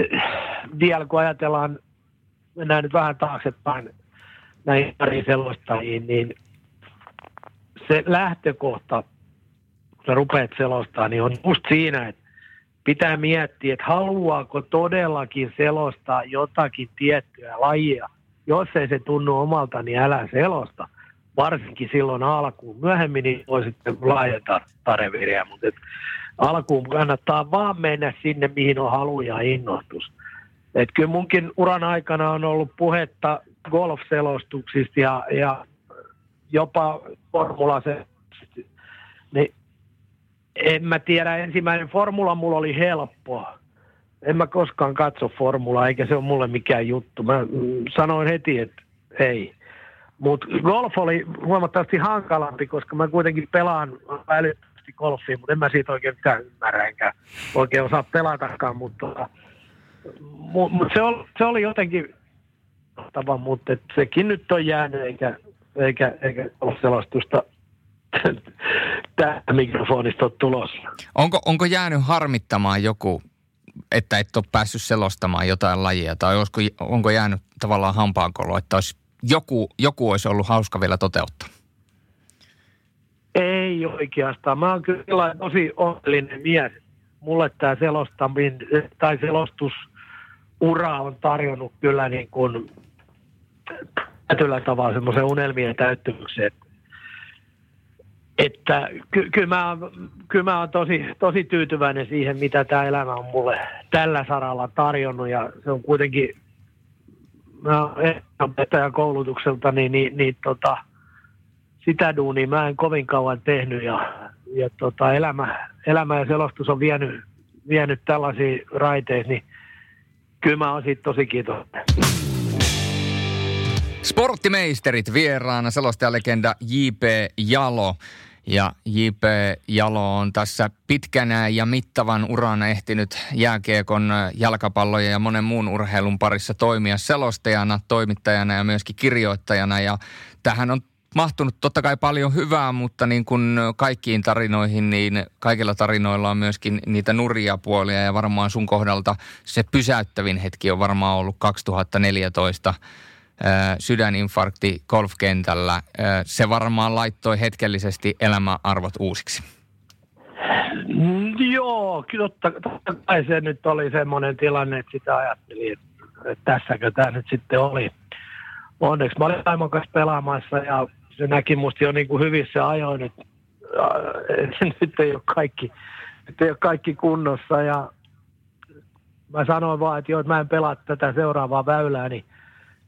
vielä kun ajatellaan, mennään nyt vähän taaksepäin näihin pari selostajiin, niin se lähtökohta, kun sä rupeat selostaa, niin on just siinä, että pitää miettiä, että haluaako todellakin selostaa jotakin tiettyä lajia. Jos ei se tunnu omalta, niin älä selosta. Varsinkin silloin alkuun. Myöhemmin niin voi sitten laajentaa tareviriä, mutta et alkuun kannattaa vaan mennä sinne, mihin on halu ja innostus. Et kyllä munkin uran aikana on ollut puhetta golf-selostuksista ja, ja jopa formula se, niin en mä tiedä, ensimmäinen formula mulla oli helppo. En mä koskaan katso formulaa, eikä se ole mulle mikään juttu. Mä mm, sanoin heti, että ei. Mutta golf oli huomattavasti hankalampi, koska mä kuitenkin pelaan älyttömästi golfia, mutta en mä siitä oikein mitään ymmärrä, enkä oikein osaa pelatakaan, mutta, mutta se, oli, se oli jotenkin tapa, mutta sekin nyt on jäänyt, eikä, eikä, eikä ole selostusta tästä mikrofonista on tulossa. Onko, onko jäänyt harmittamaan joku, että et ole päässyt selostamaan jotain lajia? Tai olisiko, onko jäänyt tavallaan hampaankolo, että olisi, joku, joku olisi ollut hauska vielä toteuttaa? Ei oikeastaan. Mä oon kyllä tosi onnellinen mies. Mulle tämä selostaminen tai selostusura on tarjonnut kyllä niin kuin tietyllä tavalla semmoisen unelmien täyttymyksen, että ky- kyllä mä, ky- mä olen tosi, tosi tyytyväinen siihen, mitä tämä elämä on mulle tällä saralla tarjonnut ja se on kuitenkin, olen koulutukselta, niin, niin, niin tota, sitä duunia mä en kovin kauan tehnyt ja, ja tota, elämä, elämä ja selostus on vienyt, vienyt tällaisiin raiteisiin, niin kyllä mä oon siitä tosi kiitollinen. Sporttimeisterit vieraana, selostajalegenda J.P. Jalo. Ja J.P. Jalo on tässä pitkänä ja mittavan uran ehtinyt jääkiekon, jalkapalloja ja monen muun urheilun parissa toimia selostajana, toimittajana ja myöskin kirjoittajana. Ja tähän on mahtunut totta kai paljon hyvää, mutta niin kuin kaikkiin tarinoihin, niin kaikilla tarinoilla on myöskin niitä nurjia puolia ja varmaan sun kohdalta se pysäyttävin hetki on varmaan ollut 2014 sydäninfarkti golfkentällä. Se varmaan laittoi hetkellisesti elämäarvot uusiksi. Mm, joo, totta, totta kai se nyt oli semmoinen tilanne, että sitä ajattelin, että, tässäkö tämä nyt sitten oli. Onneksi mä olin Aimon kanssa pelaamassa ja se näki musta jo niin kuin hyvissä ajoin, että nyt ei ole kaikki, nyt ei ole kaikki kunnossa ja mä sanoin vaan, että joo, että mä en pelaa tätä seuraavaa väylää, niin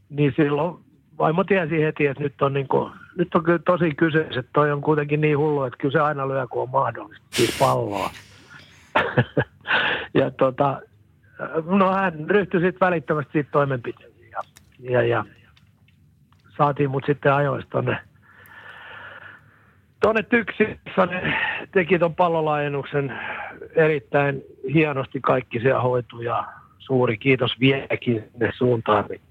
niin silloin vaimo tiesi heti, että nyt on, niin kuin, nyt on kyllä tosi kyseessä, että toi on kuitenkin niin hullu, että kyllä se aina lyö, kun on mahdollista, siis palloa. ja tota, no hän ryhtyi sitten välittömästi siitä toimenpiteisiin ja, ja, ja saatiin mut sitten ajoista tonne, tonne tyksi, ne teki ton pallolaajennuksen erittäin hienosti kaikki siellä hoitu ja suuri kiitos vieläkin sinne suuntaan. Niin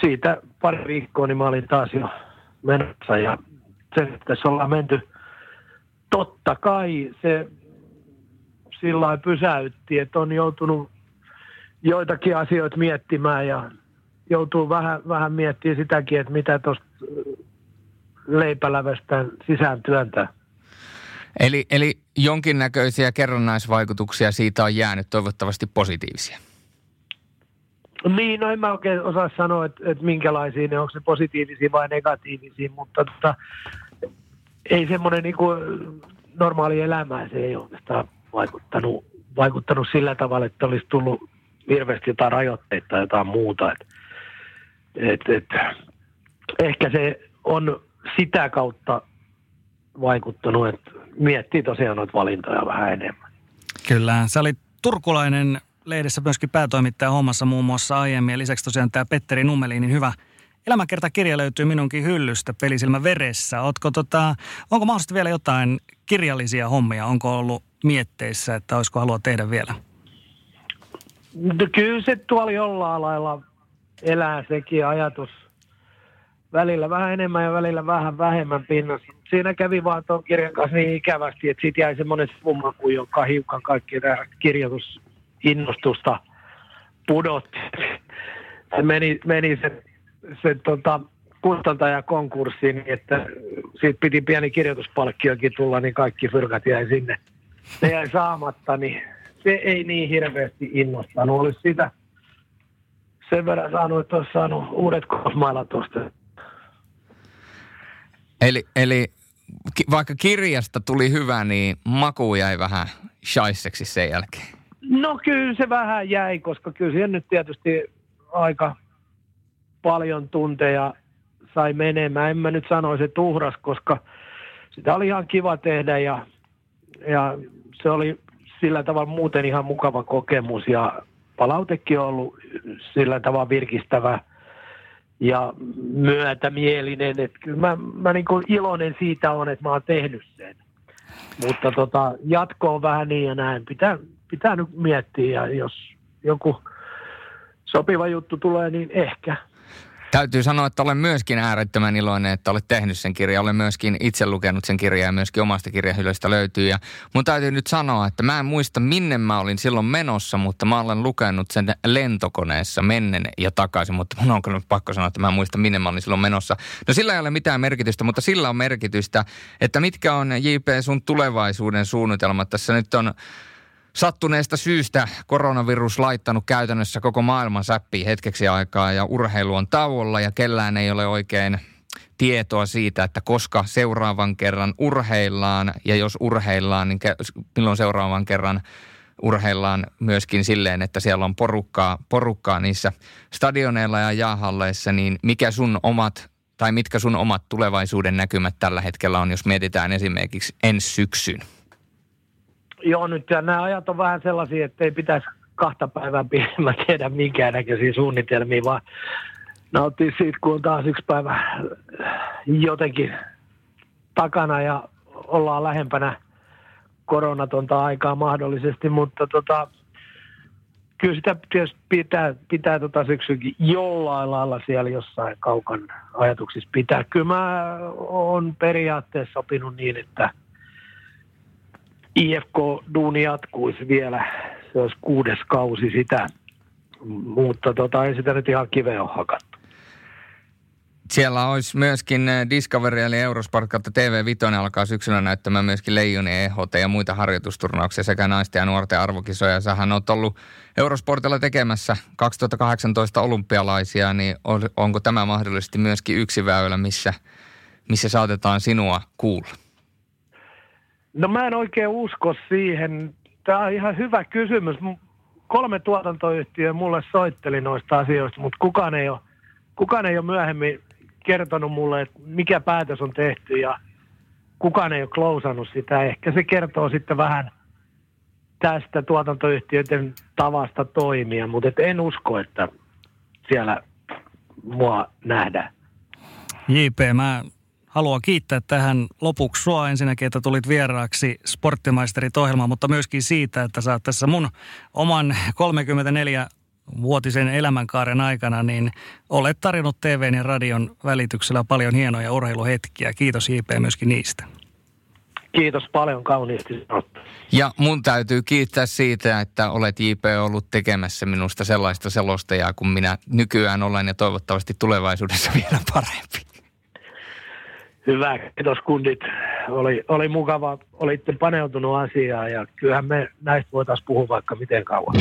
siitä pari viikkoa, niin mä olin taas jo menossa ja se, tässä ollaan menty. Totta kai se sillä pysäytti, että on joutunut joitakin asioita miettimään ja joutuu vähän, vähän miettimään sitäkin, että mitä tuosta leipälävestä sisään työntää. Eli, eli jonkinnäköisiä kerrannaisvaikutuksia siitä on jäänyt toivottavasti positiivisia. Niin, no en mä oikein osaa sanoa, että, että minkälaisia ne, onko se positiivisia vai negatiivisia, mutta tota, ei semmoinen niin kuin normaali elämä, se ei oikeastaan vaikuttanut, vaikuttanut sillä tavalla, että olisi tullut hirveästi jotain rajoitteita tai jotain muuta. Et, et, et, ehkä se on sitä kautta vaikuttanut, että miettii tosiaan noita valintoja vähän enemmän. Kyllä, sä olit turkulainen lehdessä myöskin päätoimittaja hommassa muun muassa aiemmin. Ja lisäksi tosiaan tämä Petteri Nummelinin hyvä elämäkertakirja löytyy minunkin hyllystä Pelisilmä veressä. Ootko tota, onko mahdollisesti vielä jotain kirjallisia hommia? Onko ollut mietteissä, että olisiko halua tehdä vielä? No, kyllä se tuolla jollain lailla elää sekin ajatus. Välillä vähän enemmän ja välillä vähän vähemmän pinnassa. Siinä kävi vaan tuon kirjan kanssa niin ikävästi, että siitä jäi semmoinen summaku, joka hiukan kaikki kirjoitus innostusta pudotti. Se meni, meni se se tota, kustantaja konkurssiin, niin että siitä piti pieni kirjoituspalkkiokin tulla, niin kaikki fyrkat jäi sinne. Se jäi saamatta, niin se ei niin hirveästi innostanut. Olisi sitä sen verran saanut, että olisi saanut uudet kosmailat tuosta. Eli, eli vaikka kirjasta tuli hyvä, niin maku jäi vähän shaisseksi sen jälkeen. No kyllä se vähän jäi, koska kyllä siihen nyt tietysti aika paljon tunteja sai menemään. En mä nyt sanoisi, että uhras, koska sitä oli ihan kiva tehdä ja, ja se oli sillä tavalla muuten ihan mukava kokemus ja palautekin on ollut sillä tavalla virkistävä ja myötämielinen. Että kyllä mä, mä niin kuin iloinen siitä on, että mä oon tehnyt sen. Mutta tota, jatko on vähän niin ja näin. Pitää, pitää nyt miettiä ja jos joku sopiva juttu tulee, niin ehkä. Täytyy sanoa, että olen myöskin äärettömän iloinen, että olet tehnyt sen kirjan. Olen myöskin itse lukenut sen kirjan ja myöskin omasta kirjahylöstä löytyy. Ja mun täytyy nyt sanoa, että mä en muista minne mä olin silloin menossa, mutta mä olen lukenut sen lentokoneessa mennen ja takaisin. Mutta mun on kyllä pakko sanoa, että mä en muista minne mä olin silloin menossa. No sillä ei ole mitään merkitystä, mutta sillä on merkitystä, että mitkä on JP sun tulevaisuuden suunnitelmat. Tässä nyt on sattuneesta syystä koronavirus laittanut käytännössä koko maailman säppiin hetkeksi aikaa ja urheilu on tauolla ja kellään ei ole oikein tietoa siitä, että koska seuraavan kerran urheillaan ja jos urheillaan, niin milloin seuraavan kerran urheillaan myöskin silleen, että siellä on porukkaa, porukkaa niissä stadioneilla ja jaahalleissa, niin mikä sun omat tai mitkä sun omat tulevaisuuden näkymät tällä hetkellä on, jos mietitään esimerkiksi ensi syksyn? Joo, nyt nämä ajat on vähän sellaisia, että ei pitäisi kahta päivää pidemmän tehdä minkäännäköisiä suunnitelmia, vaan nauttia siitä, kun on taas yksi päivä jotenkin takana ja ollaan lähempänä koronatonta aikaa mahdollisesti, mutta tota, kyllä sitä tietysti pitää, pitää tota syksykin jollain lailla siellä jossain kaukan ajatuksissa pitää. Kyllä mä oon periaatteessa sopinut niin, että – IFK-duuni jatkuisi vielä. Se olisi kuudes kausi sitä, mutta tota, ei sitä nyt ihan kiveä ole hakattu. Siellä olisi myöskin eh, Discovery eli Eurosport kautta TV Vitoinen alkaa syksyllä näyttämään myöskin Leijoni EHT ja muita harjoitusturnauksia sekä naisten ja nuorten arvokisoja. Sähän olet ollut Eurosportilla tekemässä 2018 olympialaisia, niin onko tämä mahdollisesti myöskin yksi väylä, missä, missä saatetaan sinua kuulla? No mä en oikein usko siihen. Tämä on ihan hyvä kysymys. Kolme tuotantoyhtiöä mulle soitteli noista asioista, mutta kukaan ei ole, kukaan ei ole myöhemmin kertonut mulle, että mikä päätös on tehty ja kukaan ei ole klousannut sitä. Ehkä se kertoo sitten vähän tästä tuotantoyhtiöiden tavasta toimia, mutta et en usko, että siellä mua nähdään. JP, mä haluan kiittää tähän lopuksi sua ensinnäkin, että tulit vieraaksi Sporttimaisterit ohjelmaan, mutta myöskin siitä, että sä oot tässä mun oman 34 vuotisen elämänkaaren aikana, niin olet tarjonnut TVn ja radion välityksellä paljon hienoja urheiluhetkiä. Kiitos JP myöskin niistä. Kiitos paljon kauniisti Ja mun täytyy kiittää siitä, että olet JP ollut tekemässä minusta sellaista selostajaa kuin minä nykyään olen ja toivottavasti tulevaisuudessa vielä parempi. Hyvä, kiitos kundit. Oli, oli mukava, olitte paneutunut asiaan ja kyllähän me näistä voitaisiin puhua vaikka miten kauan.